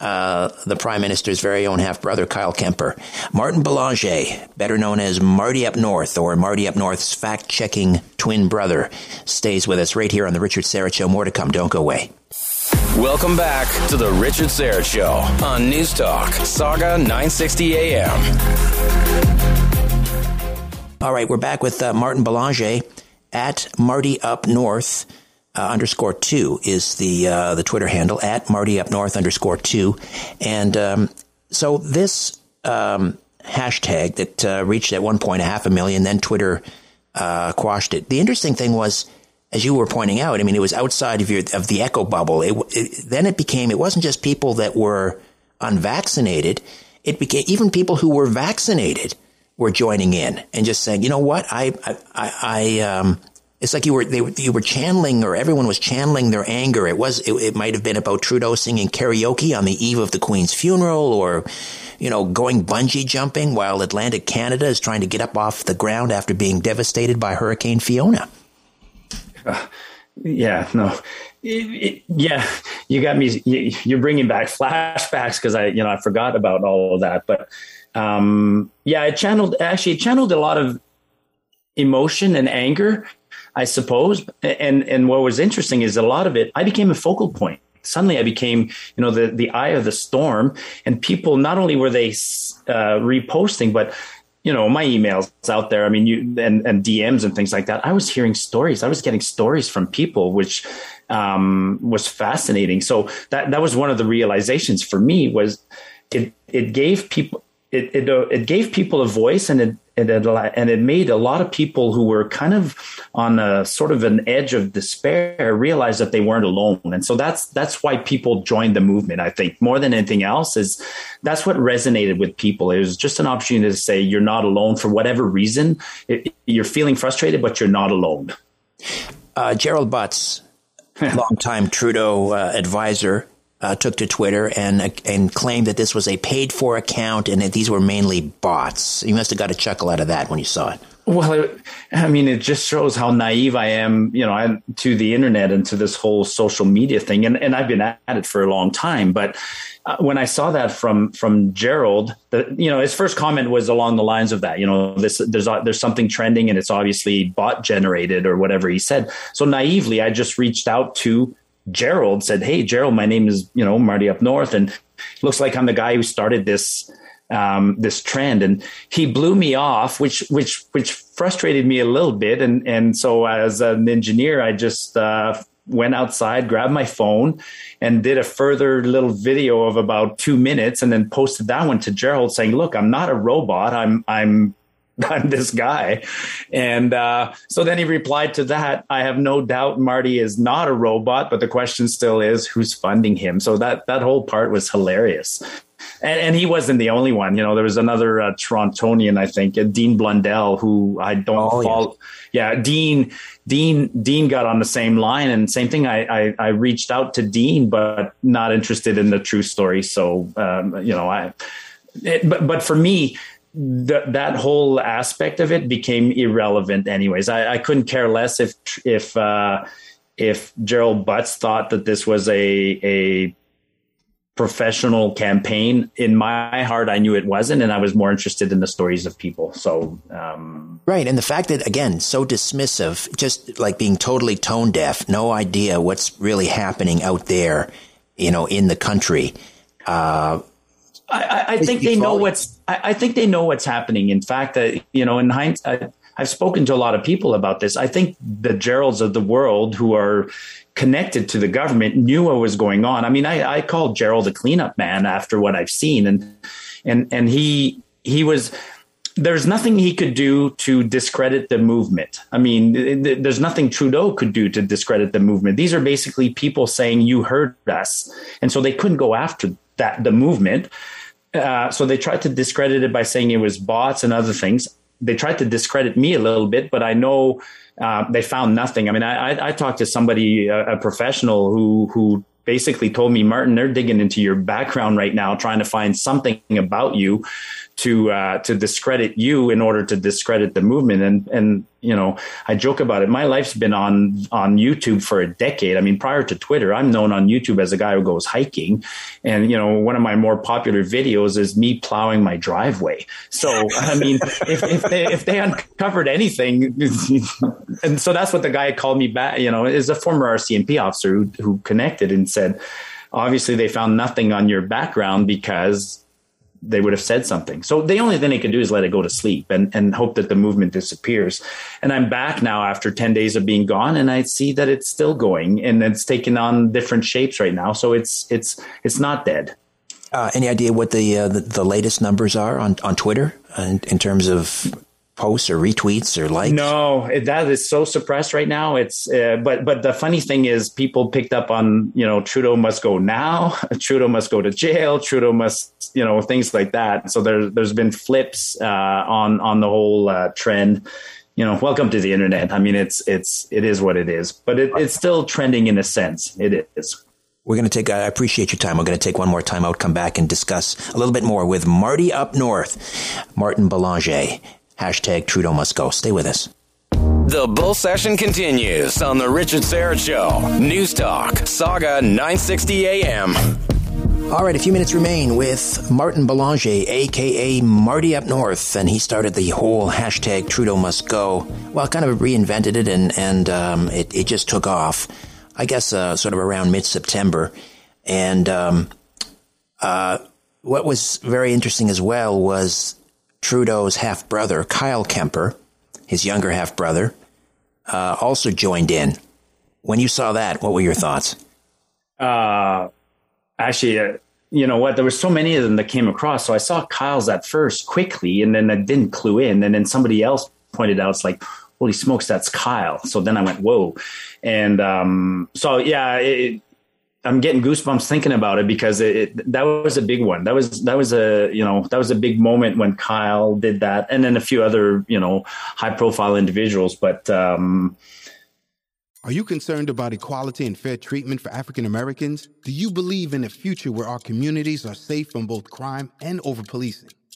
uh, the Prime Minister's very own half brother, Kyle Kemper. Martin Belanger, better known as Marty Up North, or Marty Up North's fact checking twin brother, stays with us right here on The Richard Syrett Show. More to come. Don't go away. Welcome back to The Richard Syrett Show on News Talk, Sauga 960 AM. All right, we're back with uh, Martin Belanger at Marty Up North uh, underscore two is the uh, the Twitter handle at Marty Up North underscore two, and um, so this um, hashtag that uh, reached at one point a half a million, then Twitter uh, quashed it. The interesting thing was, as you were pointing out, I mean, it was outside of your of the echo bubble. It, it, then it became it wasn't just people that were unvaccinated; it became even people who were vaccinated were joining in and just saying, you know what, I I I, I um, it's like you were they, you were channeling, or everyone was channeling their anger. It was it, it might have been about Trudeau singing karaoke on the eve of the Queen's funeral, or you know going bungee jumping while Atlantic Canada is trying to get up off the ground after being devastated by Hurricane Fiona. Uh, yeah, no, it, it, yeah, you got me. You're bringing back flashbacks because I, you know, I forgot about all of that. But um, yeah, it channeled actually it channeled a lot of emotion and anger I suppose. And and what was interesting is a lot of it. I became a focal point. Suddenly, I became you know the the eye of the storm, and people not only were they uh, reposting, but you know my emails out there. I mean, you and and DMs and things like that. I was hearing stories. I was getting stories from people, which um, was fascinating. So that that was one of the realizations for me was it it gave people it it, uh, it gave people a voice and it and it, and it made a lot of people who were kind of on a sort of an edge of despair realize that they weren't alone. And so that's that's why people joined the movement i think. More than anything else is that's what resonated with people. It was just an opportunity to say you're not alone. For whatever reason it, you're feeling frustrated but you're not alone. Uh, gerald butts [laughs] longtime trudeau uh, advisor uh, took to Twitter and and claimed that this was a paid for account and that these were mainly bots. You must have got a chuckle out of that when you saw it. Well, I mean, it just shows how naive I am, you know, to the internet and to this whole social media thing. And and I've been at it for a long time, but uh, when I saw that from from Gerald, the, you know, his first comment was along the lines of that. You know, this there's there's something trending and it's obviously bot generated or whatever he said. So naively, I just reached out to Gerald said, "Hey, Gerald, my name is you know Marty up north, and looks like I'm the guy who started this um, this trend." And he blew me off, which which which frustrated me a little bit. And and so as an engineer, I just uh, went outside, grabbed my phone, and did a further little video of about two minutes, and then posted that one to Gerald, saying, "Look, I'm not a robot. I'm I'm [laughs] I'm this guy. And uh, so then he replied to that. I have no doubt Marty is not a robot, but the question still is who's funding him. So that that whole part was hilarious. And, and he wasn't the only one. You know, there was another uh, Torontonian, I think, uh, Dean Blundell, who I don't oh, follow. Yeah. yeah, Dean, Dean, Dean got on the same line, and same thing. I, I, I reached out to Dean, but not interested in the true story. So, um, you know, I. It, but but for me, that that whole aspect of it became irrelevant anyways. I, I couldn't care less if if uh, if gerald butts thought that this was a a professional campaign. In my heart i knew it wasn't and i was more interested in the stories of people. So um, right and the fact that again so dismissive just like being totally tone deaf no idea what's really happening out there you know in the country uh, I, I think they know what's. I, I, think they know what's happening. In fact, uh, you know, in hindsight, I've spoken to a lot of people about this. I think the Geralds of the world who are connected to the government knew what was going on. I mean, I, I called Gerald a cleanup man after what I've seen, and and and he he was there's nothing he could do to discredit the movement. I mean, there's nothing Trudeau could do to discredit the movement. These are basically people saying you heard us, and so they couldn't go after that the movement. Uh, so they tried to discredit it by saying it was bots and other things. They tried to discredit me a little bit, but I know uh, they found nothing. I mean, I, I, I talked to somebody, a, a, professional, who who basically told me, Martin, they're digging into your background right now, trying to find something about you to uh, to discredit you in order to discredit the movement. And and you know, I joke about it. My life's been on on YouTube for a decade. I mean, prior to Twitter, I'm known on YouTube as a guy who goes hiking. And you know, one of my more popular videos is me plowing my driveway. So I mean, [laughs] if, if they if they uncovered anything, [laughs] and so that's what the guy called me back. You know, is a former RCMP officer who who connected and said obviously they found nothing on your background because they would have said something. So the only thing they could do is let it go to sleep and, and hope that the movement disappears. And I'm back now after 10 days of being gone and I see that it's still going and it's taking on different shapes right now. So it's, it's, it's not dead. Uh, any idea what the, uh, the, the latest numbers are on on Twitter in, in terms of posts or retweets or likes? No, it, that is so suppressed right now. It's uh, but but the funny thing is, people picked up on you know Trudeau must go now, [laughs] Trudeau must go to jail, Trudeau must you know things like that. So there there's been flips uh, on on the whole uh, trend. You know, welcome to the internet. I mean, it's it's it is what it is, but it, it's still trending in a sense. It is. We're going to take, I appreciate your time. We're going to take one more time out, come back and discuss a little bit more with Marty up north, Martin Belanger. Hashtag Trudeau must go. Stay with us. The bull session continues on the Richard Syrett Show. News Talk, Sauga 960 AM. All right, a few minutes remain with Martin Belanger, aka Marty Up North, and he started the whole hashtag Trudeau must go. Well, kind of reinvented it, and and um, it it just took off. I guess uh, sort of around mid September, and um, uh, what was very interesting as well was Trudeau's half brother, Kyle Kemper, his younger half brother, uh, also joined in. When you saw that, what were your thoughts? Uh, actually, uh, you know what? There were so many of them that came across. So I saw Kyle's at first quickly, and then I didn't clue in. And then somebody else pointed out, it's like, holy smokes, that's Kyle. So then I went, whoa. And um, so, yeah, it, I'm getting goosebumps thinking about it because it, it, that was a big one. That was that was a you know that was a big moment when Kyle did that, and then a few other you know high profile individuals. But um, are you concerned about equality and fair treatment for African Americans? Do you believe in a future where our communities are safe from both crime and over policing?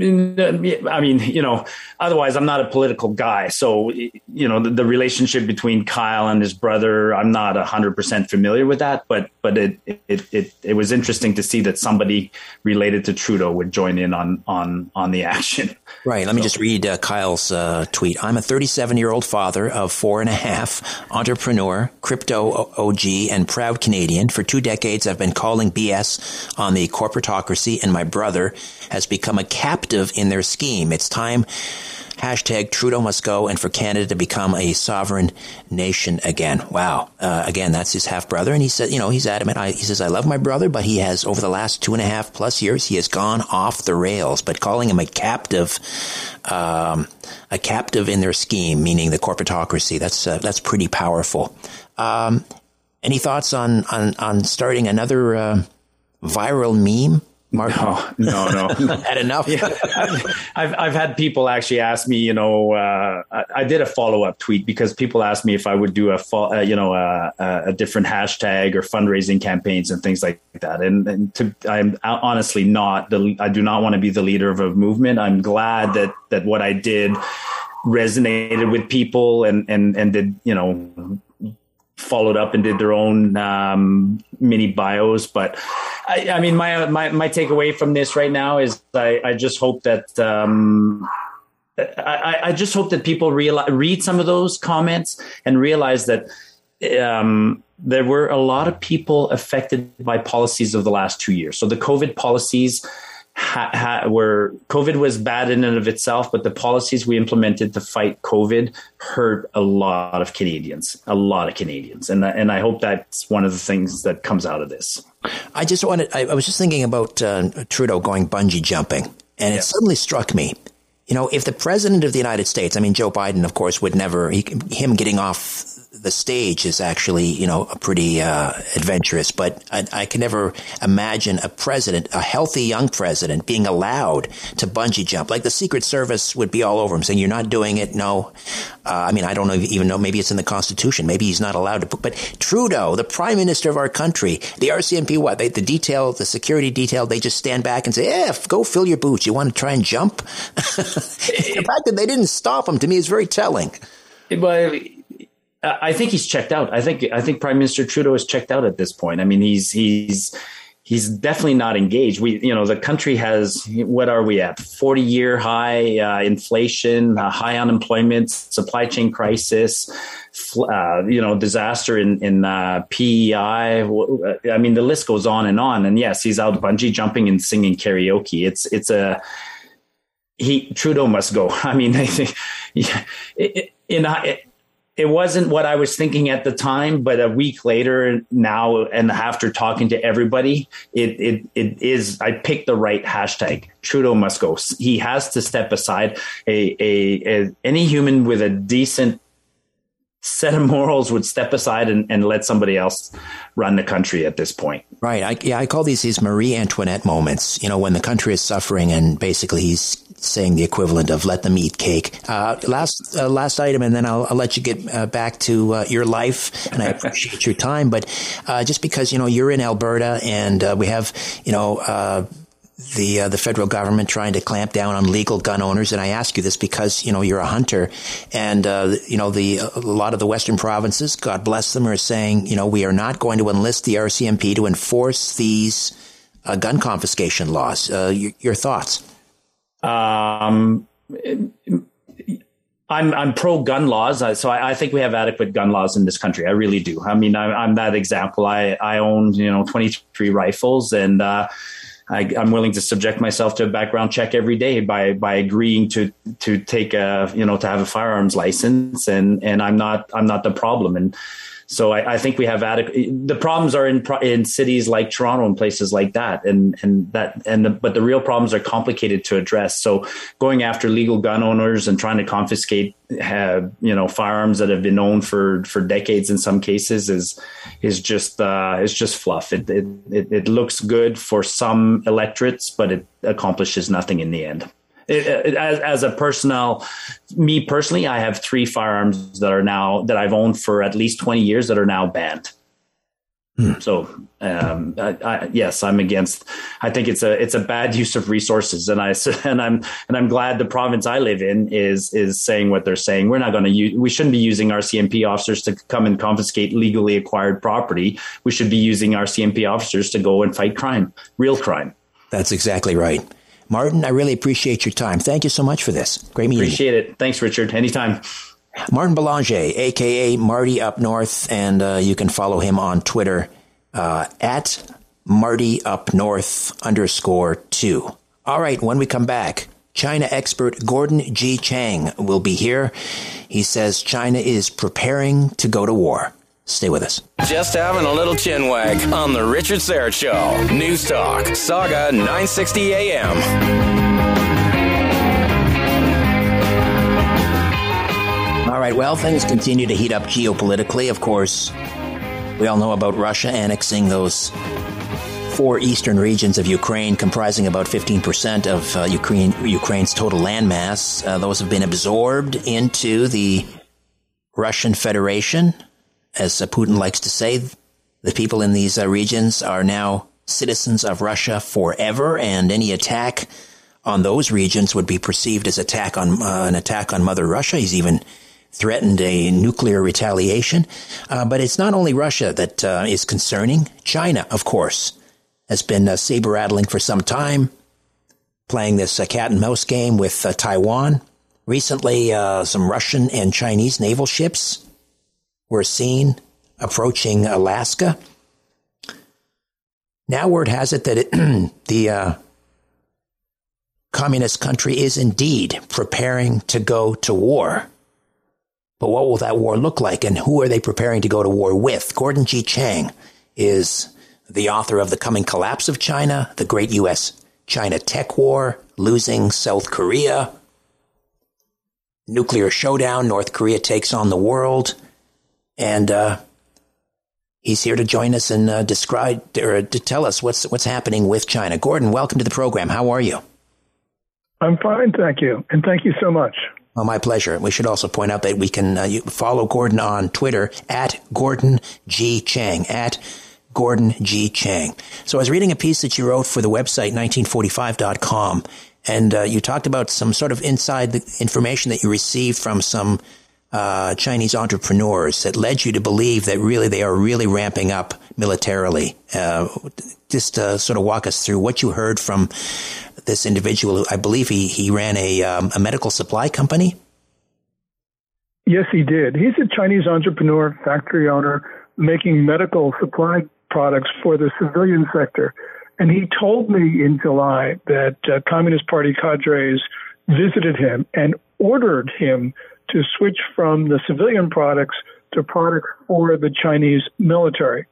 I mean, you know, otherwise I'm not a political guy. So, you know, the, the relationship between Kyle and his brother, I'm not hundred percent familiar with that, but, but it, it, it, it was interesting to see that somebody related to Trudeau would join in on, on, on the action. Right. Let so. me just read uh, Kyle's uh, tweet. I'm a 37 year old father of four and a half, entrepreneur, crypto OG, and proud Canadian. For two decades, I've been calling BS on the corporatocracy, and my brother has become a in their scheme. It's time Hashtag Trudeau must go and for Canada to become a sovereign nation again. Wow. Uh, again, that's his half brother. And he said, you know, he's adamant. I, he says, I love my brother, but he has, over the last two and a half plus years, he has gone off the rails. But calling him a captive, um, a captive in their scheme, meaning the corporatocracy, that's, uh, that's pretty powerful. Um, any thoughts on, on, on starting another, uh, viral meme Mark? No, no, no. [laughs] had enough. yeah. I've, I've had people actually ask me, you know, uh, I, I, did a follow up tweet because people asked me if I would do a, uh, you know, a, a, different hashtag or fundraising campaigns and things like that. And, and to, I'm honestly not the, I do not want to be the leader of a movement. I'm glad that, that what I did resonated with people and, and, and did, you know, followed up and did their own um, mini bios. But I, I, mean, my, my my takeaway from this right now is I, I just hope that um, I, I, just hope that people realize, read some of those comments and realize that um, there were a lot of people affected by policies of the last two years. So the COVID policies ha, ha, where COVID was bad in and of itself, but the policies we implemented to fight COVID hurt a lot of Canadians, a lot of Canadians, and and I hope that's one of the things that comes out of this. I just wanted. I, I was just thinking about uh, Trudeau going bungee jumping, and it suddenly struck me. You know, if the president of the United States, I mean, Joe Biden, of course, would never, he, him getting off the stage is actually, you know, pretty uh, adventurous. But I, I, can never imagine a president, a healthy young president, being allowed to bungee jump. Like the Secret Service would be all over him, saying, "You're not doing it." No, uh, I mean, I don't even know. Maybe it's in the Constitution. Maybe he's not allowed to. But Trudeau, the Prime Minister of our country, the RCMP, what they, the detail, the security detail, they just stand back and say, "Yeah, go fill your boots. You want to try and jump." [laughs] the fact that they didn't stop him to me is very telling. Well, I think he's checked out. I think I think Prime Minister Trudeau is checked out at this point. I mean, he's he's he's definitely not engaged. We, you know, the country has what are we at? Forty year high uh, inflation, uh, high unemployment, supply chain crisis, uh, you know, disaster in in uh, PEI. I mean, the list goes on and on. And yes, he's out bungee jumping and singing karaoke. It's it's a he Trudeau must go. [laughs] I mean, I think [laughs] yeah, it, in. It, it wasn't what I was thinking at the time, but a week later now, and after talking to everybody, it it it is. I picked the right hashtag. Trudeau must go. He has to step aside. A a, a any human with a decent set of [laughs] morals would step aside and, and let somebody else run the country at this point. Right. I, yeah, I call these these Marie Antoinette moments. You know, when the country is suffering, and basically he's saying the equivalent of "let them eat cake." Uh, last uh, last item, and then I'll, I'll let you get uh, back to uh, your life. And I appreciate your time, but uh, just because you know you're in Alberta, and uh, we have you know the uh, the federal government trying to clamp down on legal gun owners. And I ask you this because you know you're a hunter, and uh, you know the a lot of the western provinces, God bless them, are saying you know we are not going to enlist the RCMP to enforce these uh, gun confiscation laws. Your, your, thoughts? Um. I'm I'm pro gun laws, so I, I, think we have adequate gun laws in this country. I really do. I mean, I'm, I'm that example. I I own you know 23 rifles, and uh, I, am willing to subject myself to a background check every day by by agreeing to to take a you know to have a firearms license, and and I'm not I'm not the problem. And so I, I, think we have adequate. The problems are in in cities like Toronto and places like that, and and that and the, but the real problems are complicated to address. So going after legal gun owners and trying to confiscate, uh, you know, firearms that have been owned for for decades in some cases is is just uh, is just fluff. It, it it it looks good for some electorates, but it accomplishes nothing in the end as, as a personnel, me personally, I have three firearms that are now that I've owned for at least twenty years that are now banned. Hmm. So um, I, I, yes, I'm against. I think it's a it's a bad use of resources, and I [laughs] and I'm and I'm glad the province I live in is is saying what they're saying. We're not going to use. We shouldn't be using RCMP officers to come and confiscate legally acquired property. We should be using RCMP officers to go and fight crime, real crime. That's exactly right. Martin, I really appreciate your time. Thank you so much for this. Great meeting. Appreciate it. Thanks, Richard. Anytime. Martin Belanger, aka Marty Up North, and uh, you can follow him on Twitter uh, at Marty Up North underscore two. All right, when we come back, China expert Gordon G. Chang will be here. He says China is preparing to go to war. Stay with us. Just having a little chin wag on the Richard Syrett Show. News Talk, Sauga 960 AM. All right, well, things continue to heat up geopolitically. Of course, we all know about Russia annexing those four eastern regions of Ukraine, comprising about 15% of uh, Ukraine, Ukraine's total landmass. Uh, those have been absorbed into the Russian Federation as Putin likes to say, the people in these uh, regions are now citizens of Russia forever, and any attack on those regions would be perceived as attack on uh, an attack on Mother Russia. He's even threatened a nuclear retaliation. Uh, but it's not only Russia that uh, is concerning. China, of course, has been uh, saber rattling for some time, playing this uh, cat and mouse game with Taiwan. Recently, some Russian and Chinese naval ships were seen approaching Alaska. Now, word has it that it, [clears throat] the uh, communist country is indeed preparing to go to war. But what will that war look like, and who are they preparing to go to war with? Gordon G. Chang is the author of The Coming Collapse of China, The Great U.S. China Tech War, Losing South Korea, Nuclear Showdown, North Korea Takes on the World, and uh, he's here to join us and uh, describe or to tell us what's what's happening with China. Gordon, welcome to the program. How are you? I'm fine, thank you, and thank you so much. Well, my pleasure. We should also point out that we can uh, follow Gordon on Twitter at Gordon G Chang at Gordon G Chang. So I was reading a piece that you wrote for the website 1945.com, and uh, you talked about some sort of inside information that you received from some uh, Chinese entrepreneurs that led you to believe that really they are really ramping up militarily. Uh, just uh, sort of walk us through what you heard from this individual. I believe he he ran a um, a medical supply company. Yes, he did. He's a Chinese entrepreneur, factory owner, making medical supply products for the civilian sector. And he told me in July that uh, Communist Party cadres visited him and ordered him to switch from the civilian products to products for the Chinese military.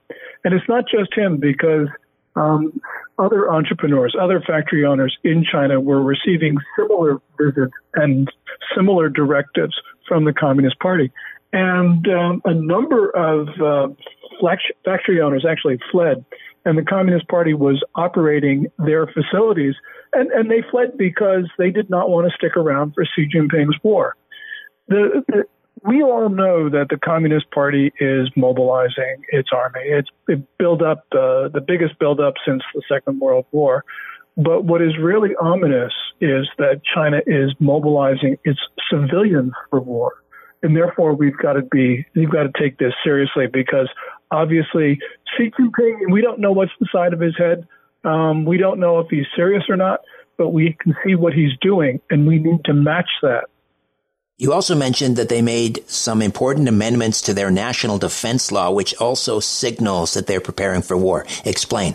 And it's not just him because um, other entrepreneurs, other factory owners in China were receiving similar visits and similar directives from the Communist Party. And um, a number of uh, factory owners actually fled, and the Communist Party was operating their facilities. And, and they fled because they did not want to stick around for Xi Jinping's war. The, the, we all know that the Communist Party is mobilizing its army. It's it built up uh, the biggest buildup since the Second World War. But what is really ominous is that China is mobilizing its civilians for war. And therefore, we've got to be, we've got to take this seriously because obviously Xi Jinping, we don't know what's inside of his head. Um, we don't know if he's serious or not, but we can see what he's doing, and we need to match that. You also mentioned that they made some important amendments to their national defense law, which also signals that they're preparing for war. Explain.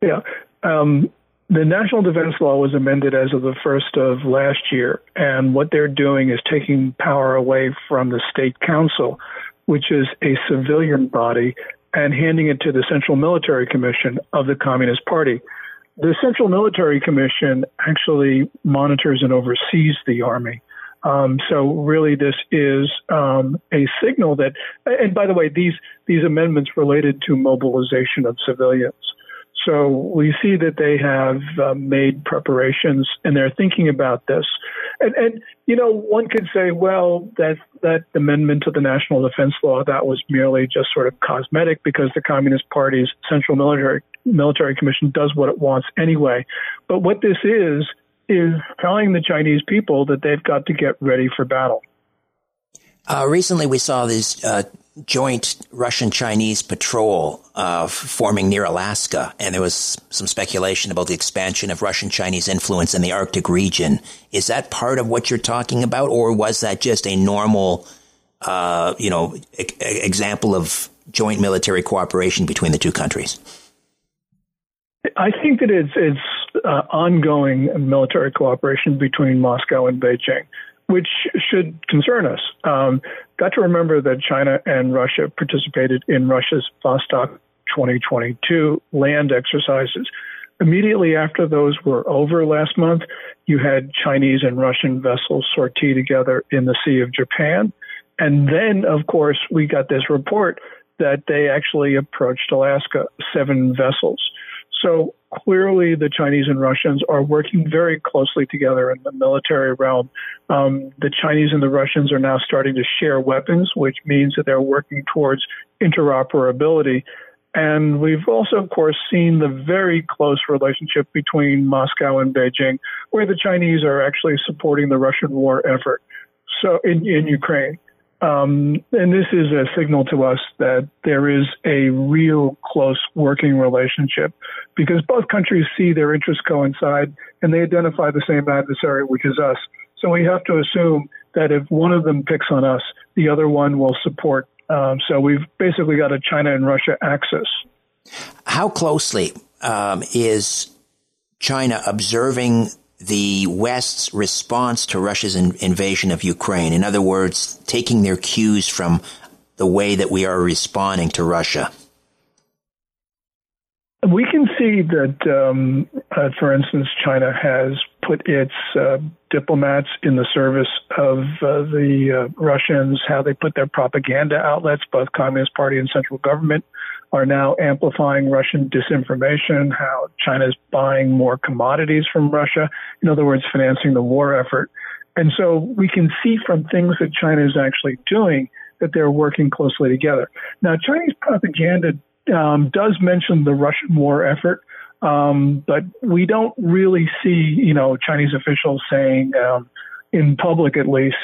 Yeah. Um, the national defense law was amended as of the first of last year, and what they're doing is taking power away from the state council, which is a civilian body, and handing it to the Central Military Commission of the Communist Party. The Central Military Commission actually monitors and oversees the army. Um, so really, this is um, a signal that, and by the way, these these amendments related to mobilization of civilians. So we see that they have uh, made preparations and they're thinking about this. And, and, you know, one could say, well, that that amendment to the National Defense Law that was merely just sort of cosmetic because the Communist Party's Central Military Military Commission does what it wants anyway. But what this is is telling the Chinese people that they've got to get ready for battle. Uh, recently, we saw this uh, joint Russian Chinese patrol uh, forming near Alaska, and there was some speculation about the expansion of Russian Chinese influence in the Arctic region. Is that part of what you're talking about, or was that just a normal, uh, you know, e- example of joint military cooperation between the two countries? I think that it's it's uh, ongoing military cooperation between Moscow and Beijing, which should concern us. Um, got to remember that China and Russia participated in Russia's Vostok 2022 land exercises. Immediately after those were over last month, you had Chinese and Russian vessels sortie together in the Sea of Japan. And then, of course, we got this report that they actually approached Alaska, seven vessels. So clearly, the Chinese and Russians are working very closely together in the military realm. Um, the Chinese and the Russians are now starting to share weapons, which means that they're working towards interoperability. And we've also, of course, seen the very close relationship between Moscow and Beijing, where the Chinese are actually supporting the Russian war effort. So in, in Ukraine. Um, and this is a signal to us that there is a real close working relationship because both countries see their interests coincide and they identify the same adversary, which is us. So we have to assume that if one of them picks on us, the other one will support Um, so we've basically got a China and Russia axis. How closely um, is China observing the West's response to Russia's in- invasion of Ukraine? In other words, taking their cues from the way that we are responding to Russia? We can see that, um, uh, for instance, China has put its uh, diplomats in the service of uh, the uh, Russians, how they put their propaganda outlets, both Communist Party and central government, are now amplifying Russian disinformation, how China is buying more commodities from Russia, in other words, financing the war effort. And so we can see from things that China is actually doing that they're working closely together. Now, Chinese propaganda um, does mention the Russian war effort, um, but we don't really see, you know, Chinese officials saying, um, in public at least,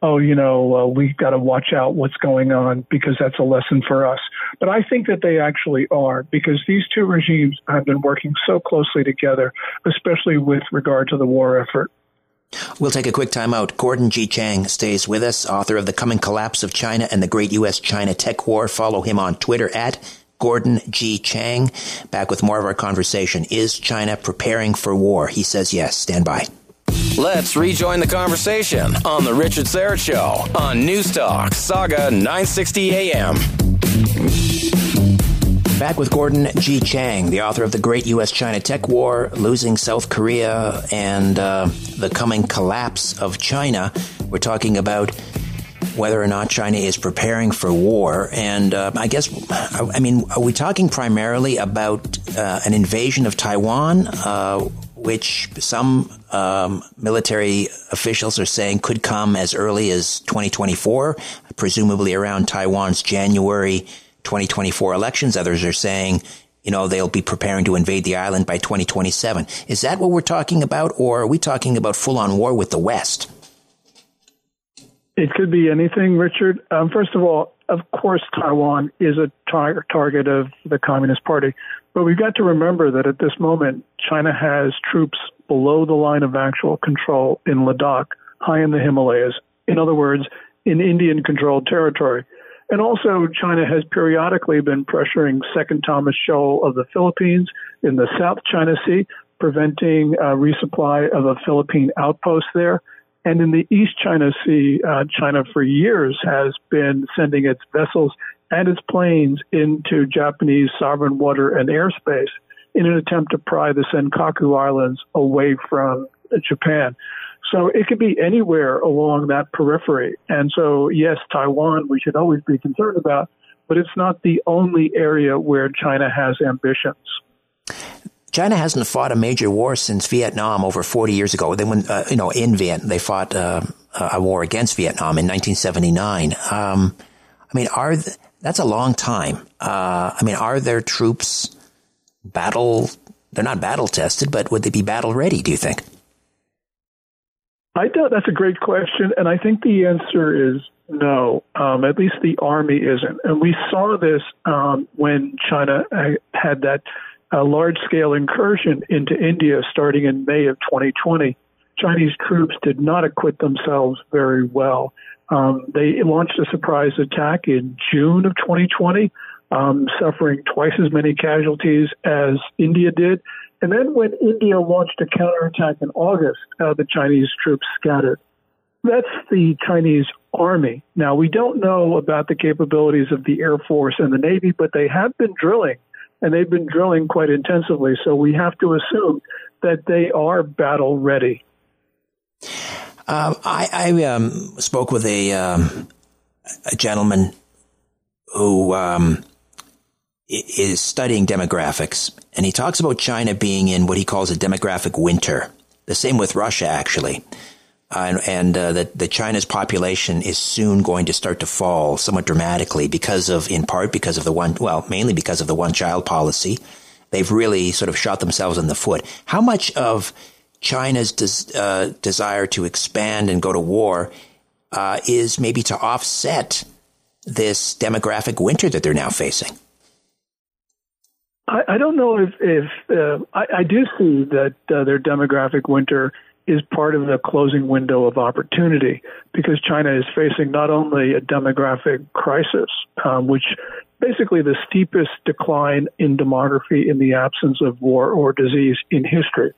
oh, you know, uh, we got to watch out what's going on because that's a lesson for us. But I think that they actually are because these two regimes have been working so closely together, especially with regard to the war effort. We'll take a quick time out. Gordon G. Chang stays with us, author of The Coming Collapse of China and the Great U.S. China Tech War. Follow him on Twitter at Gordon G. Chang. Back with more of our conversation. Is China preparing for war? He says yes. Stand by. Let's rejoin the conversation on The Richard Syrett Show on News Talk, Sauga 960 AM. Back with Gordon G. Chang, the author of The Great U.S. China Tech War, Losing South Korea, and uh, The Coming Collapse of China. We're talking about whether or not China is preparing for war. And uh, I guess, I mean, are we talking primarily about uh, an invasion of Taiwan? Uh, which some um, military officials are saying could come as early as 2024, presumably around Taiwan's January 2024 elections. Others are saying, you know, they'll be preparing to invade the island by 2027. Is that what we're talking about, or are we talking about full on war with the West? It could be anything, Richard. Um, first of all, of course, Taiwan is a tar- target of the Communist Party. But we've got to remember that at this moment, China has troops below the line of actual control in Ladakh, high in the Himalayas. In other words, in Indian controlled territory. And also, China has periodically been pressuring Second Thomas Shoal of the Philippines in the South China Sea, preventing a resupply of a Philippine outpost there. And in the East China Sea, uh, China for years has been sending its vessels and its planes into Japanese sovereign water and airspace in an attempt to pry the Senkaku Islands away from Japan. So it could be anywhere along that periphery. And so, yes, Taiwan we should always be concerned about, but it's not the only area where China has ambitions. China hasn't fought a major war since Vietnam over 40 years ago. Then, when uh, you know, in Vietnam, they fought uh, a war against Vietnam in 1979. Um, I mean, are th- that's a long time. Uh, I mean, are their troops battle? They're not battle tested, but would they be battle ready? Do you think? I don't. That's a great question, and I think the answer is no. Um, at least the army isn't, and we saw this um, when China uh, had that uh, large-scale incursion into India starting in May of 2020. Chinese troops did not acquit themselves very well. Um, they launched a surprise attack in June of 2020, um, suffering twice as many casualties as India did. And then when India launched a counterattack in August, uh, the Chinese troops scattered. That's the Chinese army. Now, we don't know about the capabilities of the Air Force and the Navy, but they have been drilling, and they've been drilling quite intensively. So we have to assume that they are battle ready. Uh, I, I um, spoke with a, um, a gentleman who um, is studying demographics, and he talks about China being in what he calls a demographic winter. The same with Russia, actually. Uh, and, and uh, that, that China's population is soon going to start to fall somewhat dramatically because of, in part, because of the one, well, mainly because of the one child policy. They've really sort of shot themselves in the foot. How much of China's des- uh, desire to expand and go to war uh, is maybe to offset this demographic winter that they're now facing. I, I don't know if, if uh, I, I, do see that uh, their demographic winter is part of the closing window of opportunity because China is facing not only a demographic crisis, um, which basically the steepest decline in demography in the absence of war or disease in history.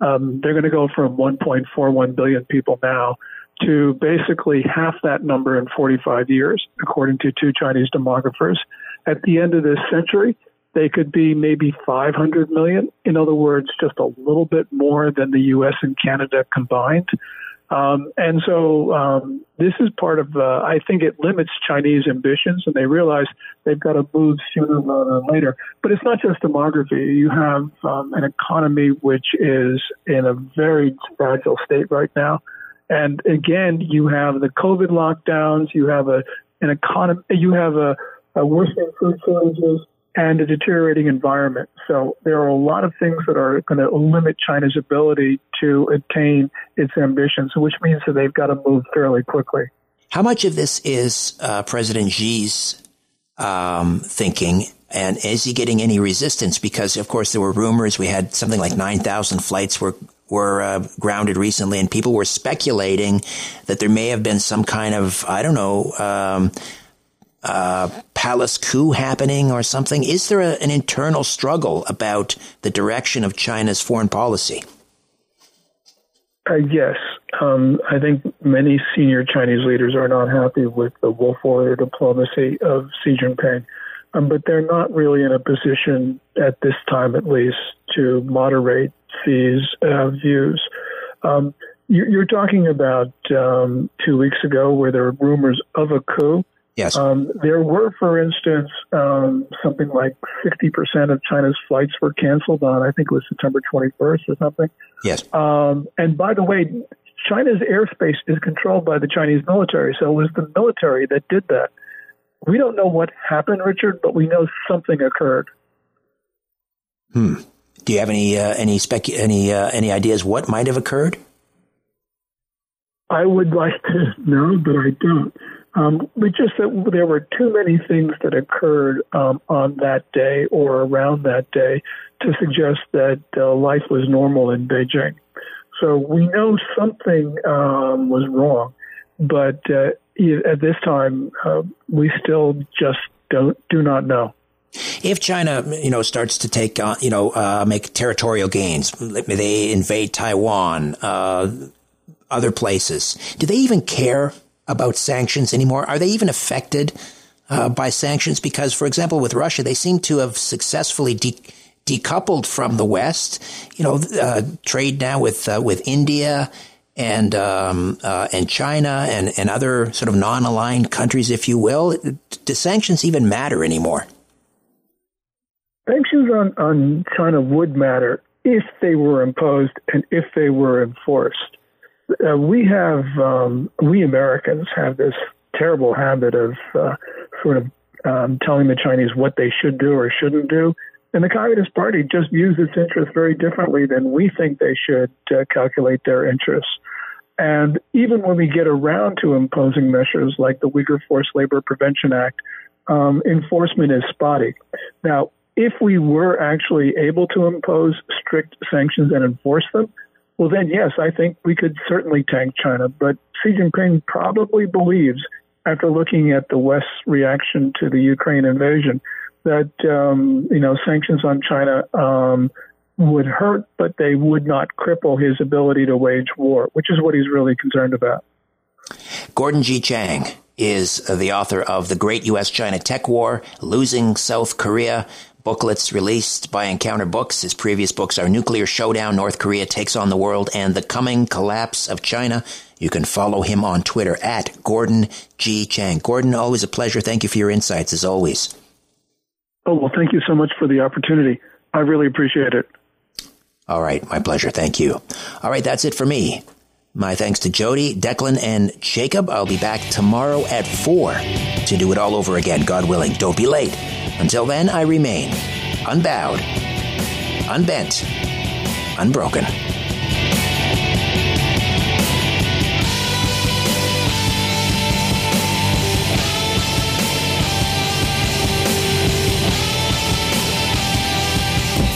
Um, they're going to go from 1.41 billion people now to basically half that number in 45 years, according to two Chinese demographers. At the end of this century, they could be maybe 500 million. In other words, just a little bit more than the U.S. and Canada combined. Um, and so um, this is part of, uh, I think it limits Chinese ambitions, and they realize they've got to move sooner rather than later. But it's not just demography. You have um, an economy which is in a very fragile state right now. And again, you have the COVID lockdowns, you have a, an economy, you have a, a worsening food shortages, and a deteriorating environment. So there are a lot of things that are going to limit China's ability to attain its ambitions, which means that they've got to move fairly quickly. How much of this is uh, President Xi's um, thinking? And is he getting any resistance? Because, of course, there were rumors. We had something like 9,000 flights were were uh, grounded recently, and people were speculating that there may have been some kind of, I don't know, um, uh, palace coup happening or something? Is there a, an internal struggle about the direction of China's foreign policy? Uh, yes. Um, I think many senior Chinese leaders are not happy with the wolf warrior diplomacy of Xi Jinping, um, but they're not really in a position, at this time at least, to moderate Xi's uh, views. Um, you're talking about um, two weeks ago where there were rumors of a coup. Yes. Um, there were, for instance, um, something like 60% of China's flights were canceled on, I think it was September 21st or something. Yes. Um, and by the way, China's airspace is controlled by the Chinese military, so it was the military that did that. We don't know what happened, Richard, but we know something occurred. Hmm. Do you have any uh, any spec any uh, any ideas what might have occurred? I would like to know, but I don't. Um, but just that there were too many things that occurred um, on that day or around that day to suggest that uh, life was normal in Beijing. So we know something um, was wrong, but uh, at this time uh, we still just don't do not know. If China, you know, starts to take, uh, you know, uh, make territorial gains, they invade Taiwan, uh, other places. Do they even care about sanctions anymore? Are they even affected uh, by sanctions? Because, for example, with Russia, they seem to have successfully de- decoupled from the West. You know, uh, trade now with uh, with India and um, uh, and China and and other sort of non-aligned countries, if you will. Do sanctions even matter anymore? Sanctions on, on China would matter if they were imposed and if they were enforced uh, we have um, we Americans have this terrible habit of uh, sort of um, telling the Chinese what they should do or shouldn't do. And the Communist Party just views its interests very differently than we think they should uh, calculate their interests. And even when we get around to imposing measures like the Uyghur Forced Labor Prevention Act, um, enforcement is spotty. Now, if we were actually able to impose strict sanctions and enforce them, well, then, yes, I think we could certainly tank China. But Xi Jinping probably believes, after looking at the West's reaction to the Ukraine invasion, that um, you know sanctions on China um, would hurt, but they would not cripple his ability to wage war, which is what he's really concerned about. Gordon G. Chang is the author of The Great U.S. China Tech War, Losing South Korea, booklets released by Encounter Books. His previous books are Nuclear Showdown, North Korea Takes on the World, and The Coming Collapse of China. You can follow him on Twitter at Gordon G. Chang. Gordon, always a pleasure. Thank you for your insights as always. Oh, well, thank you so much for the opportunity. I really appreciate it. All right, my pleasure. Thank you. All right, that's it for me. My thanks to Jody, Declan, and Jacob. I'll be back tomorrow at 4 to do it all over again, God willing. Don't be late. Until then, I remain unbowed, unbent, unbroken.